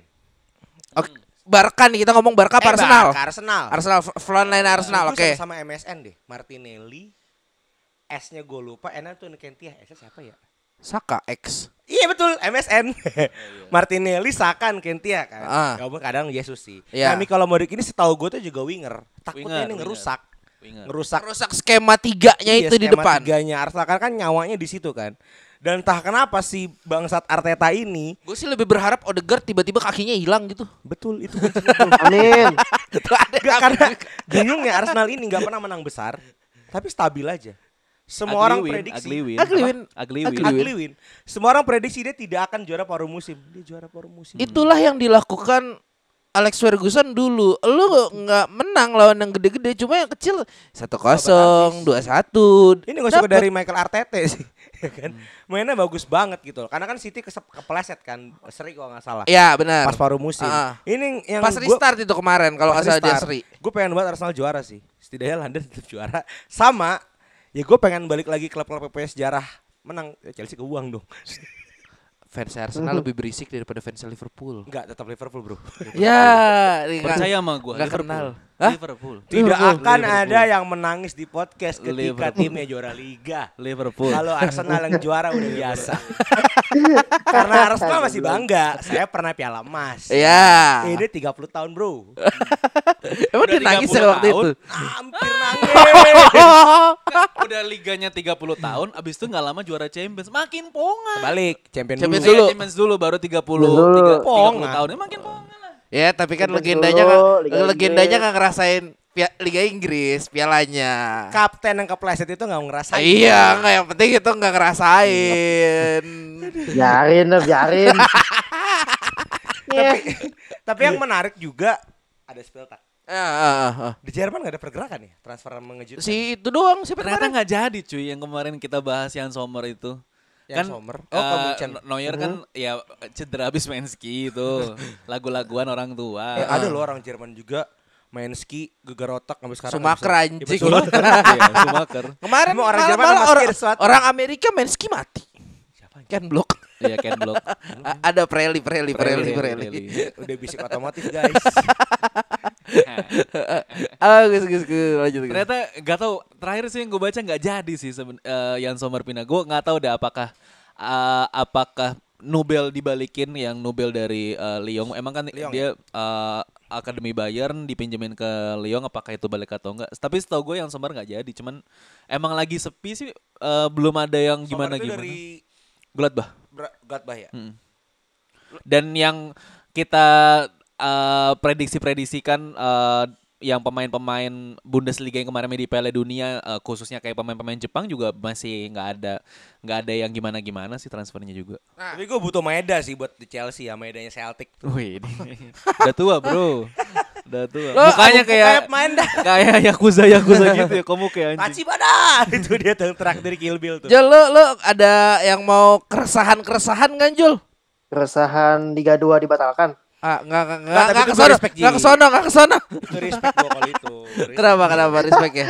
Oke, Barca nih kita ngomong Barca apa Eh, Arsenal Barca, Arsenal. Arsenal frontline Arsenal oke sama, MSN deh. Martinelli. S-nya gue lupa. Enak tuh Kentia. S-nya siapa ya? Saka X Iya betul, MSN. <laughs> Martinelli, Saka, Kentia kan. Ah. Walaupun kadang Jesus sih. Iya. Nah, kalau Modric ini setahu gue tuh juga winger. Takutnya Winger, ini winger. ngerusak. Winger. Ngerusak rusak skema tiganya Iya, itu di skema depan Tiganya Arsenal kan, kan nyawanya di situ kan. Dan entah kenapa si bangsat Arteta ini Gue sih lebih berharap Odegaard tiba-tiba kakinya hilang gitu. betul itu. <laughs> Amin. Nggak, karena bingungnya Arsenal ini nggak pernah menang besar, tapi stabil aja. Semua Ugly orang win, prediksi ugly win. Ugly win. Apa? Ugly Ugly win. ugly win. Semua orang prediksi dia tidak akan juara paruh musim. Dia juara paruh musim. Itulah yang dilakukan Alex Ferguson dulu. Lu nggak menang lawan yang gede-gede, cuma yang kecil satu kosong, dua satu. Ini gak suka dari Michael Arteta sih, <laughs> ya kan? Mainnya bagus banget gitu loh. Karena kan City kesep, kepleset kan, seri kalau nggak salah. Ya benar. Pas paruh musim. Ah. Ini yang Pas gua- restart itu kemarin kalau nggak salah dia seri. Gue pengen banget Arsenal juara sih. Setidaknya London tetap juara. Sama, ya gue pengen balik lagi klub-klub PPS sejarah menang Ya, Chelsea ke uang dong. <laughs> Fans Arsenal lebih berisik daripada fans Liverpool. Enggak, tetap Liverpool bro. Ya, kan- Percaya sama gue. nggak Liverpool. kenal. Hah? Liverpool. Tidak Liverpool. akan Liverpool. ada yang menangis di podcast ketika Liverpool. timnya juara liga. Liverpool. Kalau Arsenal yang juara udah biasa. <laughs> Karena Arsenal masih bangga. Saya pernah piala emas. Ya. Ini 30 tahun bro. <laughs> Emang Udah dia nangis 30 ya waktu tahun. itu? Hampir <laughs> nangis. Udah liganya 30 tahun, abis itu nggak lama juara Champions. Makin ponga. Balik, champion, Champions dulu. dulu. Iya, Champions dulu baru 30 dulu. 30 Ponga. tahun. Makin ponga. Ya, tapi kan Champions legendanya dulu, nggak- Liga legendanya nggak ngerasain pia- Liga Inggris pialanya. Kapten yang kepleset itu nggak ngerasain. Iya, nggak yang penting itu nggak ngerasain. Biarin lah, biarin. <laughs> Tapi, tapi yang menarik juga ada Spiltak. Ah, ah, ah, ah. Di Jerman nggak ada pergerakan ya, transfer mengejutkan. Si itu doang siapa Ternyata nggak jadi cuy yang kemarin kita bahas yang Sommer itu. Yang kan Sommer? Oh, eh, Munchen. Neuer kan ya cedera habis main ski itu. Lagu-laguan orang tua. Eh, ada loh orang Jerman juga main ski gegar otak sampai sekarang. Sumaker bisa- anjing. Ya. <laughs> Iya, Schumacher. Kemarin Emang orang Jerman malah orang, orang Amerika main ski mati. Ken Block. Iya, Ken Block. <laughs> Ada Preli, Preli, Preli, Preli. Udah bisik otomotif guys. <laughs> <laughs> Ah, gus, gus, gus, lanjut. gus. Ternyata nggak tahu terakhir sih yang gue baca nggak jadi sih seben, eh, Jan Sommer pindah. Gue nggak tahu deh apakah eh, apakah Nobel dibalikin yang Nobel dari eh, Lyon. Emang kan Lyon, dia eh, akademi Bayern dipinjemin ke Lyon apakah itu balik atau enggak? Tapi setahu gue yang Sommer nggak jadi. Cuman emang lagi sepi sih eh, belum ada yang gimana gimana. dari Gladbach. Gladbach ya. Mm. Dan yang kita eh, prediksi-prediksikan eh, yang pemain-pemain Bundesliga yang kemarin di Piala Dunia eh, khususnya kayak pemain-pemain Jepang juga masih nggak ada nggak ada yang gimana-gimana sih transfernya juga. Tapi gue butuh Maeda sih buat di Chelsea ya, Maedanya Celtic. Wih, ini udah tua bro, udah tua. Lo, Mukanya aku- kayak kayak main dah. kayak yakuza yakuza gitu ya, kamu kayak anjing. Tachi pada <laughs> itu dia tuh traktir Kill Bill tuh. Jul, lu, lu ada yang mau keresahan-keresahan kan, Jul? Keresahan Liga 2 dibatalkan. Ah, enggak enggak Nggak, enggak enggak itu ke sono. gua respect, Ji. Enggak ke sono, enggak ke sono. Itu respect gue kalau itu. Respect. <laughs> Kenapa kenapa respect ya?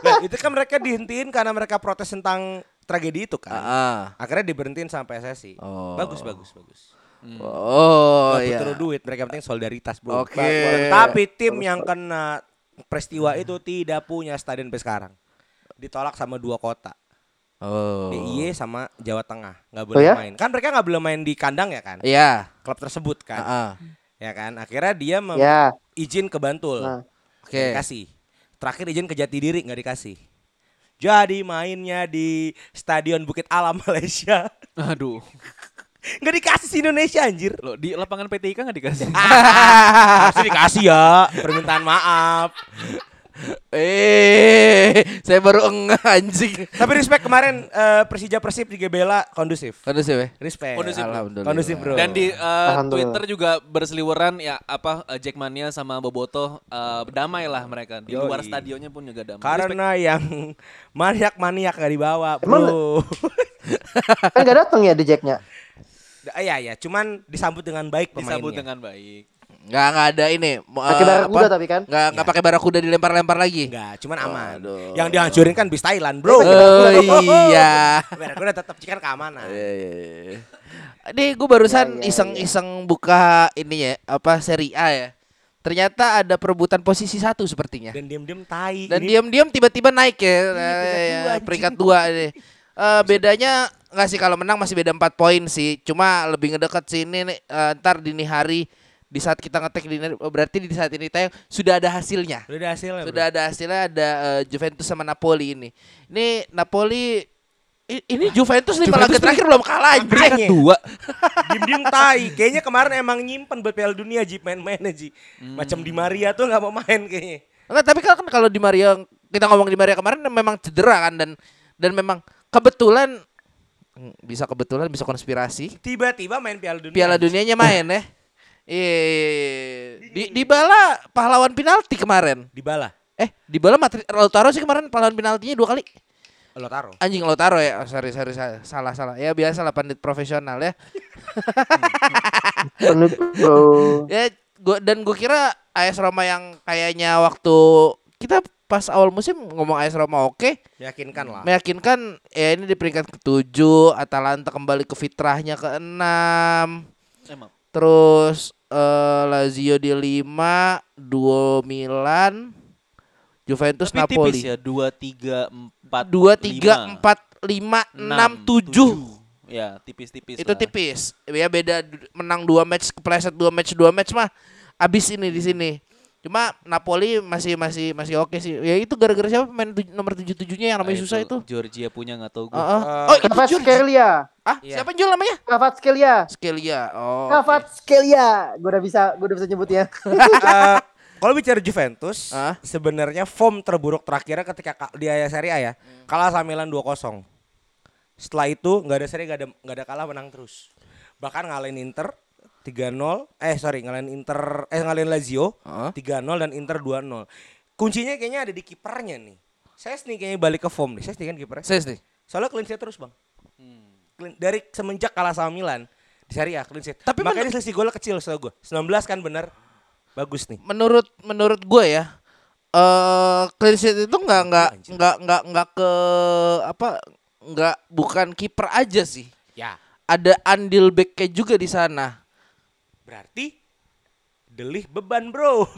Nah, itu kan mereka dihentiin karena mereka protes tentang tragedi itu kan. Ah. Akhirnya diberhentiin sampai PSSI. Oh. Bagus bagus bagus. Oh, Nggak iya. butuh duit, mereka penting solidaritas, Bro. Oke. Tapi tim yang kena peristiwa itu tidak punya stadion sampai sekarang. Ditolak sama dua kota. Oh. DIY sama Jawa Tengah nggak Oh boleh ya? main. Kan mereka nggak boleh main di kandang ya kan? Iya. Klub tersebut kan. Ah, ah. Ya kan? Akhirnya dia mem- Ya. izin ke Bantul. Nah. Nggak Oke. Dikasih. Terakhir izin ke Jatidiri nggak dikasih. Jadi mainnya di Stadion Bukit Alam <laughs> Malaysia. Aduh, Nggak dikasih si Indonesia anjir. lo di lapangan PT IKA nggak dikasih? <laughs> Harusnya dikasih ya. Permintaan maaf. Eh, saya baru enggak anjing. Tapi respect kemarin eh, Persija Persib di Gebela kondusif. Kondusif ya? Respect. Kondusif. Alhamdulillah. Kondusif, bro. Dan di uh. Twitter juga berseliweran ya apa uh, Jackmania sama Boboto uh, damai lah mereka di Yoi. luar stadionnya pun juga damai. Karena yang <laughs> maniak-maniak gak dibawa, Emang- bro. <laughs> Kan gak datang ya di Jacknya. Iya ya, cuman disambut dengan baik Respect. pemainnya. disambut dengan baik. Enggak enggak ada ini. Mo- Pakai eh, barakuda tapi kan. Enggak enggak pakai barakuda dilempar-lempar lagi. Enggak, cuman aman. Waduh. Yang dihancurin kan bis Thailand, bro. Oh iya. <laughs> Barakuda tetap kan keamanan. Iya, iya, iya. Ini gue barusan Ya, ya, iseng-iseng buka ini ya, apa seri A ya. Ternyata ada perebutan posisi satu sepertinya. Dan diem-diem tai. Dan diam-diam tiba-tiba naik ya, peringkat eh, dua, ya, anjing. peringkat dua ini. Eh, bedanya nggak sih kalau menang masih beda 4 poin sih. Cuma lebih ngedekat sini nih eh, ntar dini hari di saat kita ngetek dini hari, oh, berarti di saat ini tayang sudah ada hasilnya. Udah ada hasilnya. Sudah ada hasilnya ada eh, Juventus sama Napoli ini. Ini Napoli ini Juventus lima Juventus laga terakhir belum kalah anjing. Makanya. Dua. Diem-diem tai. Kayaknya kemarin emang nyimpen buat Piala Dunia Ji main-mainnya Ji. Macam Di Maria tuh nggak mau main kayaknya. Enggak, tapi kan kalau di Maria kita ngomong di Maria kemarin memang cedera kan dan dan memang kebetulan hmm, bisa kebetulan bisa konspirasi Tiba-tiba main Piala Dunia. Piala Dunianya main ya. Iya. Di di bala pahlawan penalti kemarin. Dibala. Eh, di bala Matri Lautaro sih kemarin pahlawan penaltinya dua kali. Taruh. Anjing Lautaro ya. Oh, sorry, sorry, sa- salah salah. Ya biasa lah pandit profesional ya. <laughs> Penut bro. Ya gua dan gua kira AS Roma yang kayaknya waktu kita pas awal musim ngomong AS Roma oke, Meyakinkan lah. meyakinkan ya ini di peringkat ketujuh, Atalanta kembali ke fitrahnya ke enam, Emang. terus eh, Lazio di lima, Duo Milan, Juventus Tapi Napoli, tipis ya, dua, tiga, empat, dua tiga lima, empat lima enam tujuh. Ya, tipis-tipis itu lah. tipis. Ya beda menang dua match kepleset dua match dua match mah abis ini di sini cuma Napoli masih masih masih oke sih ya itu gara-gara siapa pemain tuj- nomor tujuh tujuhnya yang Nah, namanya susah itu Georgia punya nggak tahu gue. Heeh. Eh, oh itu Kvaratskhelia. ah Iya. siapa yang jual namanya Kvaratskhelia. Skelia oh oke. Kvaratskhelia. Gue udah bisa, gue udah bisa nyebutnya. <laughs> Eh, kalau bicara Juventus, Ah. sebenarnya form terburuk terakhirnya ketika ka- di Serie A ya, kalah sama Milan 2-0. Setelah itu nggak ada seri, nggak ada nggak ada kalah menang terus. Bahkan ngalahin Inter 3-0, eh sorry ngalahin Inter, eh ngalahin Lazio Heeh. 3-0 dan Inter 2-0. Kuncinya kayaknya ada di kipernya nih. Saya nih kayaknya balik ke form nih. Saya kan kipernya. Ses nih Soalnya clean sheet terus bang. Clean- Dari semenjak kalah sama Milan di Serie A clean sheet. Tapi makanya selisih golnya kecil setahu gue. 19 kan benar. Bagus nih. menurut menurut gue ya eh clean sheet itu nggak nggak nggak nggak nggak ke apa nggak bukan kiper aja sih Ya, ada andil backnya juga di sana berarti delih beban, Bro. <laughs>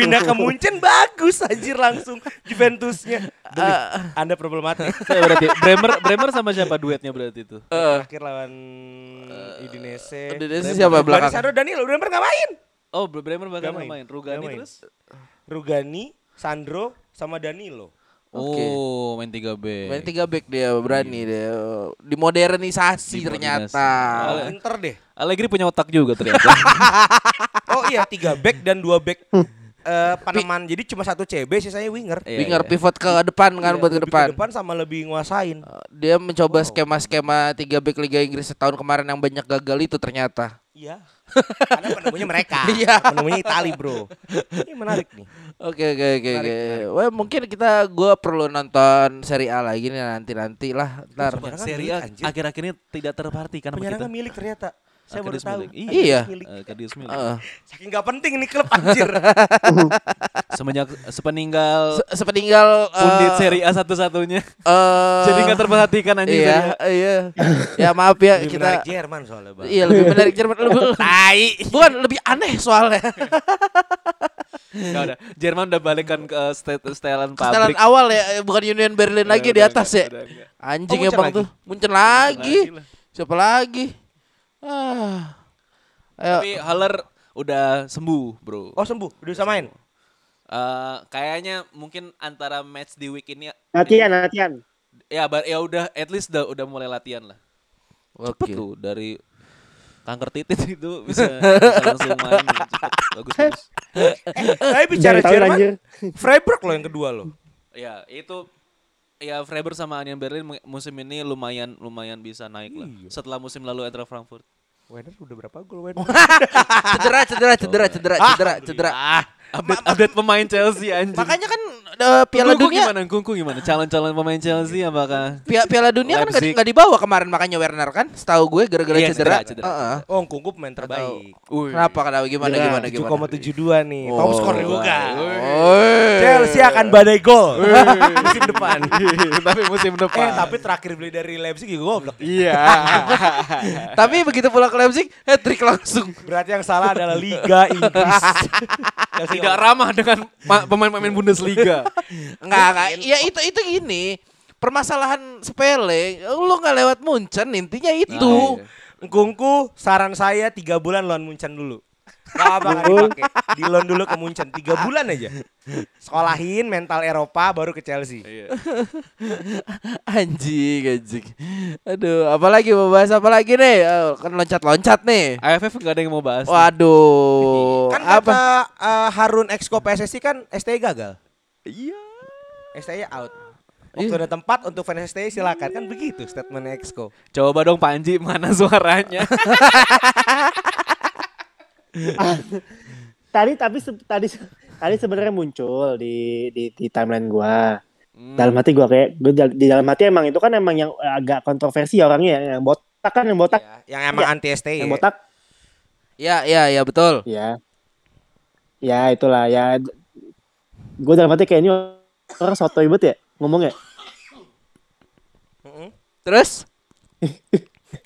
Pindah ke Munchen bagus anjir langsung Juventusnya. Delih, Anda problematik. <laughs> Saya berarti Bremer Bremer sama siapa duetnya berarti itu? Terakhir lawan Udinese. Udinese siapa belakang? Sandro Danilo, Bremer nggak main. Oh, Bremer bakal main. main. Rugani main. terus? Rugani, Sandro, sama Danilo. Oh, main 3B. Main tiga back dia berani dia dimodernisasi Dimodernisasi. ternyata. Oh, Inter deh. Allegri punya otak juga ternyata. <laughs> Oh iya, tiga back dan dua back eh Paneman. Jadi cuma satu CB, sisanya winger. Iya, Winger iya. pivot ke depan kan Iya, buat ke lebih depan. Ke depan sama lebih nguasain. Uh, Dia mencoba skema-skema tiga back Liga Inggris setahun kemarin yang banyak gagal itu ternyata. Iya. Karena penemunya mereka. <laughs> Iya. Penemunya Itali, Bro. Ini menarik nih. Oke oke oke oke. Wah mungkin kita gua perlu nonton Serie A lagi nih nanti nanti lah. Ntar. Seri A akhir-akhir ini tidak terperhatikan. Penyerangan milik ternyata. Saya baru tahu. milik. Iya. Iya. Milik. Akadis milik. Heeh. Saking gak penting nih klub anjir. <laughs> Semenjak sepeninggal Se- Sepeninggal eh, pundit seri A satu-satunya. eh, Jadi nggak terperhatikan anjing Iya, iya. <laughs> ya maaf ya Lebih kita menarik Jerman soalnya, Bang. Iya lebih menarik Jerman lebih <laughs> tai. Bukan lebih aneh soalnya. Nggak udah. Jerman udah balikan ke setelan Setelan pabrik. awal ya, eh, bukan Union Berlin lagi di Udah, atas udah, ya. udah, udah. Anjing Oh, Munchen emang lagi? tuh. Muncul lagi. Lagi. Siapa lagi? Ah. Ayo. Tapi Haller udah sembuh, bro. Oh, sembuh. Udah bisa main. Eh, kayaknya mungkin antara match di week ini Latihan, latihan. ya bar- ya udah at least udah udah mulai latihan lah. Cepet Oke. tuh dari kanker titit <laughs> itu bisa, bisa langsung main cepet. Bagus bagus. Tapi bicara Jangan Jerman. Freiburg loh yang kedua loh. Ya, itu ya Freiburg sama Union Berlin mu- musim ini lumayan lumayan bisa naik lah. Setelah musim lalu Eintracht Frankfurt. Werner udah berapa gol Werner? <laughs> Cedera, cedera, cedera, cedera, cedera, cedera. Update update pemain Chelsea anjing. Makanya kan eh, Piala Kungku Dunia gimana? Kungku gimana? Calon-calon pemain Chelsea apakah Pia- Piala Dunia kan nggak di- Leipzig. nggak dibawa kemarin makanya Werner kan setahu gue gara-gara Iya, cedera. cedera, cedera. Heeh. Oh, Kungku pemain terbaik. Kenapa kenapa gimana Ya, gimana gimana? 7,72 nih. Oh. Top skor juga. Chelsea akan badai gol <laughs> musim depan. <laughs> tapi musim depan. eh, tapi terakhir beli dari Leipzig juga goblok. iya. <laughs> Tapi begitu pulang ke Leipzig, hat trick langsung. Berarti yang salah adalah Liga Inggris. Tidak ramah dengan ma- pemain-pemain Bundesliga. Enggak, enggak. Ya itu itu gini. Permasalahan sepele, lu nggak lewat Munchen intinya itu. Nah, iya. Kungku saran saya tiga bulan lawan Munchen dulu. Gak apa dipakai. Di loan dulu ke Munchen tiga bulan aja. Sekolahin mental Eropa baru ke Chelsea. <laughs> Anjing, anjing. Aduh, apalagi mau bahas apa lagi nih? Eh, kan loncat-loncat nih. AFF nggak ada yang mau bahas. nih. Waduh. Kan apa? kata eh, Harun Exco PSSI kan STI gagal. Iya. STI out. Waktu ada tempat untuk fans STI silakan kan begitu statement Exco. Coba dong Panji mana suaranya? <laughs> tadi tapi se- tadi tadi sebenarnya muncul di di, di timeline gua. Hmm. Dalam hati gua kayak gua dal- di dalam hati emang itu kan emang yang agak kontroversi ya orangnya yang, yang botak kan yang botak Ya, yang emang Ya. anti STI. yang botak Ya, ya, ya betul. ya ya itulah ya gue dalam hati kayak ini orang soto ibet ya ngomongnya. Terus?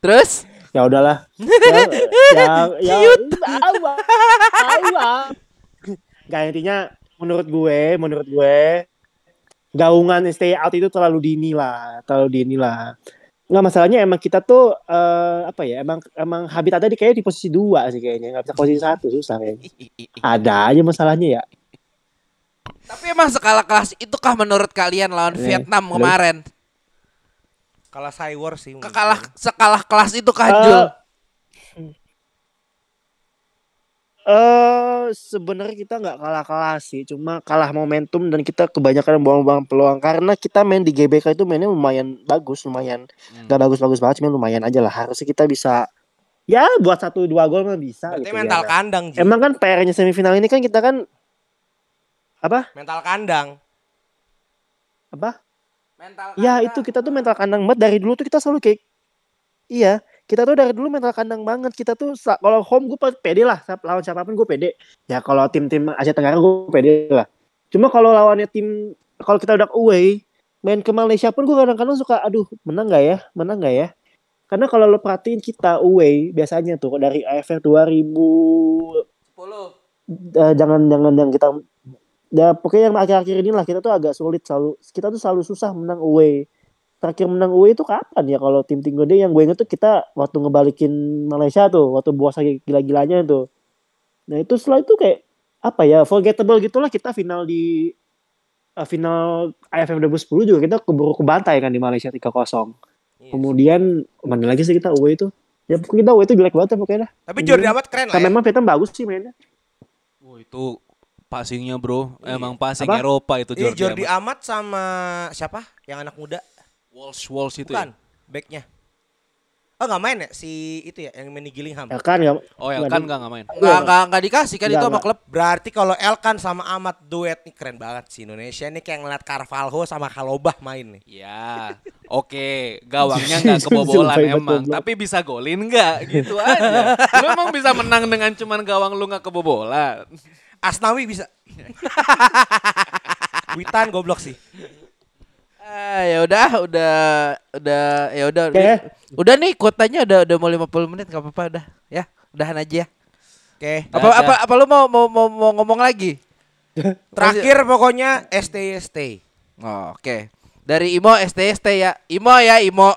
Terus? ya udahlah ya ya ya awa, awa. Nggak, intinya menurut gue menurut gue gaungan stay out itu terlalu dini lah terlalu dini lah nggak masalahnya emang kita tuh eh, apa ya emang emang habitatnya di kayak di posisi dua sih kayaknya nggak bisa posisi satu susah kayaknya ada aja masalahnya ya Tapi emang skala kelas itukah menurut kalian lawan Eh, Vietnam belum. kemarin? Kalah Cywar sih. mungkin. Kekalah skala kelas itukah Eh, Jul? Eh sebenarnya kita nggak kalah kelas sih, cuma kalah momentum dan kita kebanyakan buang-buang peluang karena kita main di GBK itu mainnya lumayan bagus, lumayan Hmm. nggak bagus-bagus banget, cuma lumayan aja lah. Harusnya kita bisa ya buat satu dua gol mah bisa. Berarti gitu mental ya. kandang, Ji. Emang kan PR-nya semifinal ini kan kita kan apa? Mental kandang. apa? Mental Ya itu kita tuh mental kandang banget. Dari dulu tuh kita selalu kayak iya kita tuh dari dulu mental kandang banget. Kita tuh kalau home gue pede lah. Lawan siapa pun gue pede. Ya kalau tim-tim Asia Tenggara gue pede lah. Cuma kalau lawannya tim kalau kita udah away main ke Malaysia pun gue kadang-kadang suka aduh menang nggak ya? Menang nggak ya? Karena kalau lo perhatiin kita away biasanya tuh dari AFF 2000 eh, jangan jangan yang kita ya pokoknya yang akhir-akhir ini lah kita tuh agak sulit selalu kita tuh selalu susah menang away terakhir menang away itu kapan ya kalau tim tim gede yang gue inget tuh kita waktu ngebalikin Malaysia tuh waktu buas lagi gila-gilanya tuh nah itu setelah itu kayak apa ya forgettable gitulah kita final di eh, final AFF 2010 juga kita keburu kebantai kan di Malaysia 3-0 Iya. kemudian mana lagi sih kita away itu ya pokoknya kita away itu jelek banget ya pokoknya. Tapi Jordi Amat keren lah ya. memang Vietnam bagus sih mainnya Wah, itu passingnya bro, Iya. emang passing Apa? Eropa itu Ini Jordi, Jordi Amat. Amat sama siapa? Yang anak muda? Walsh Walsh itu Bukan, ya. backnya. Oh nggak main ya si itu ya yang main di Gillingham. ya kan ya Oh ya Nggak kan nggak nggak main. Enggak, enggak, enggak dikasih kan Enggak, itu sama klub. Berarti kalau Elkan sama Amat duet nih keren banget sih Indonesia nih kayak ngeliat Carvalho sama Kalobah main nih. Ya, oke, gawangnya <laughs> nggak kebobolan emang, tapi bisa golin nggak gitu aja. Lu emang bisa menang dengan cuman gawang lu nggak kebobolan. Asnawi bisa. <laughs> Witan goblok sih. Ah, ya udah, udah, udah, ya udah, Oke. nih- udah nih kuotanya udah udah mau 50 menit nggak apa-apa udah, ya, udahan aja. Oke. Apa apa apa lu mau mau mau, mau ngomong lagi? <laughs> Terakhir pokoknya stay stay. Oh, Oke. Dari Imo ST ST ya. Imo ya Imo.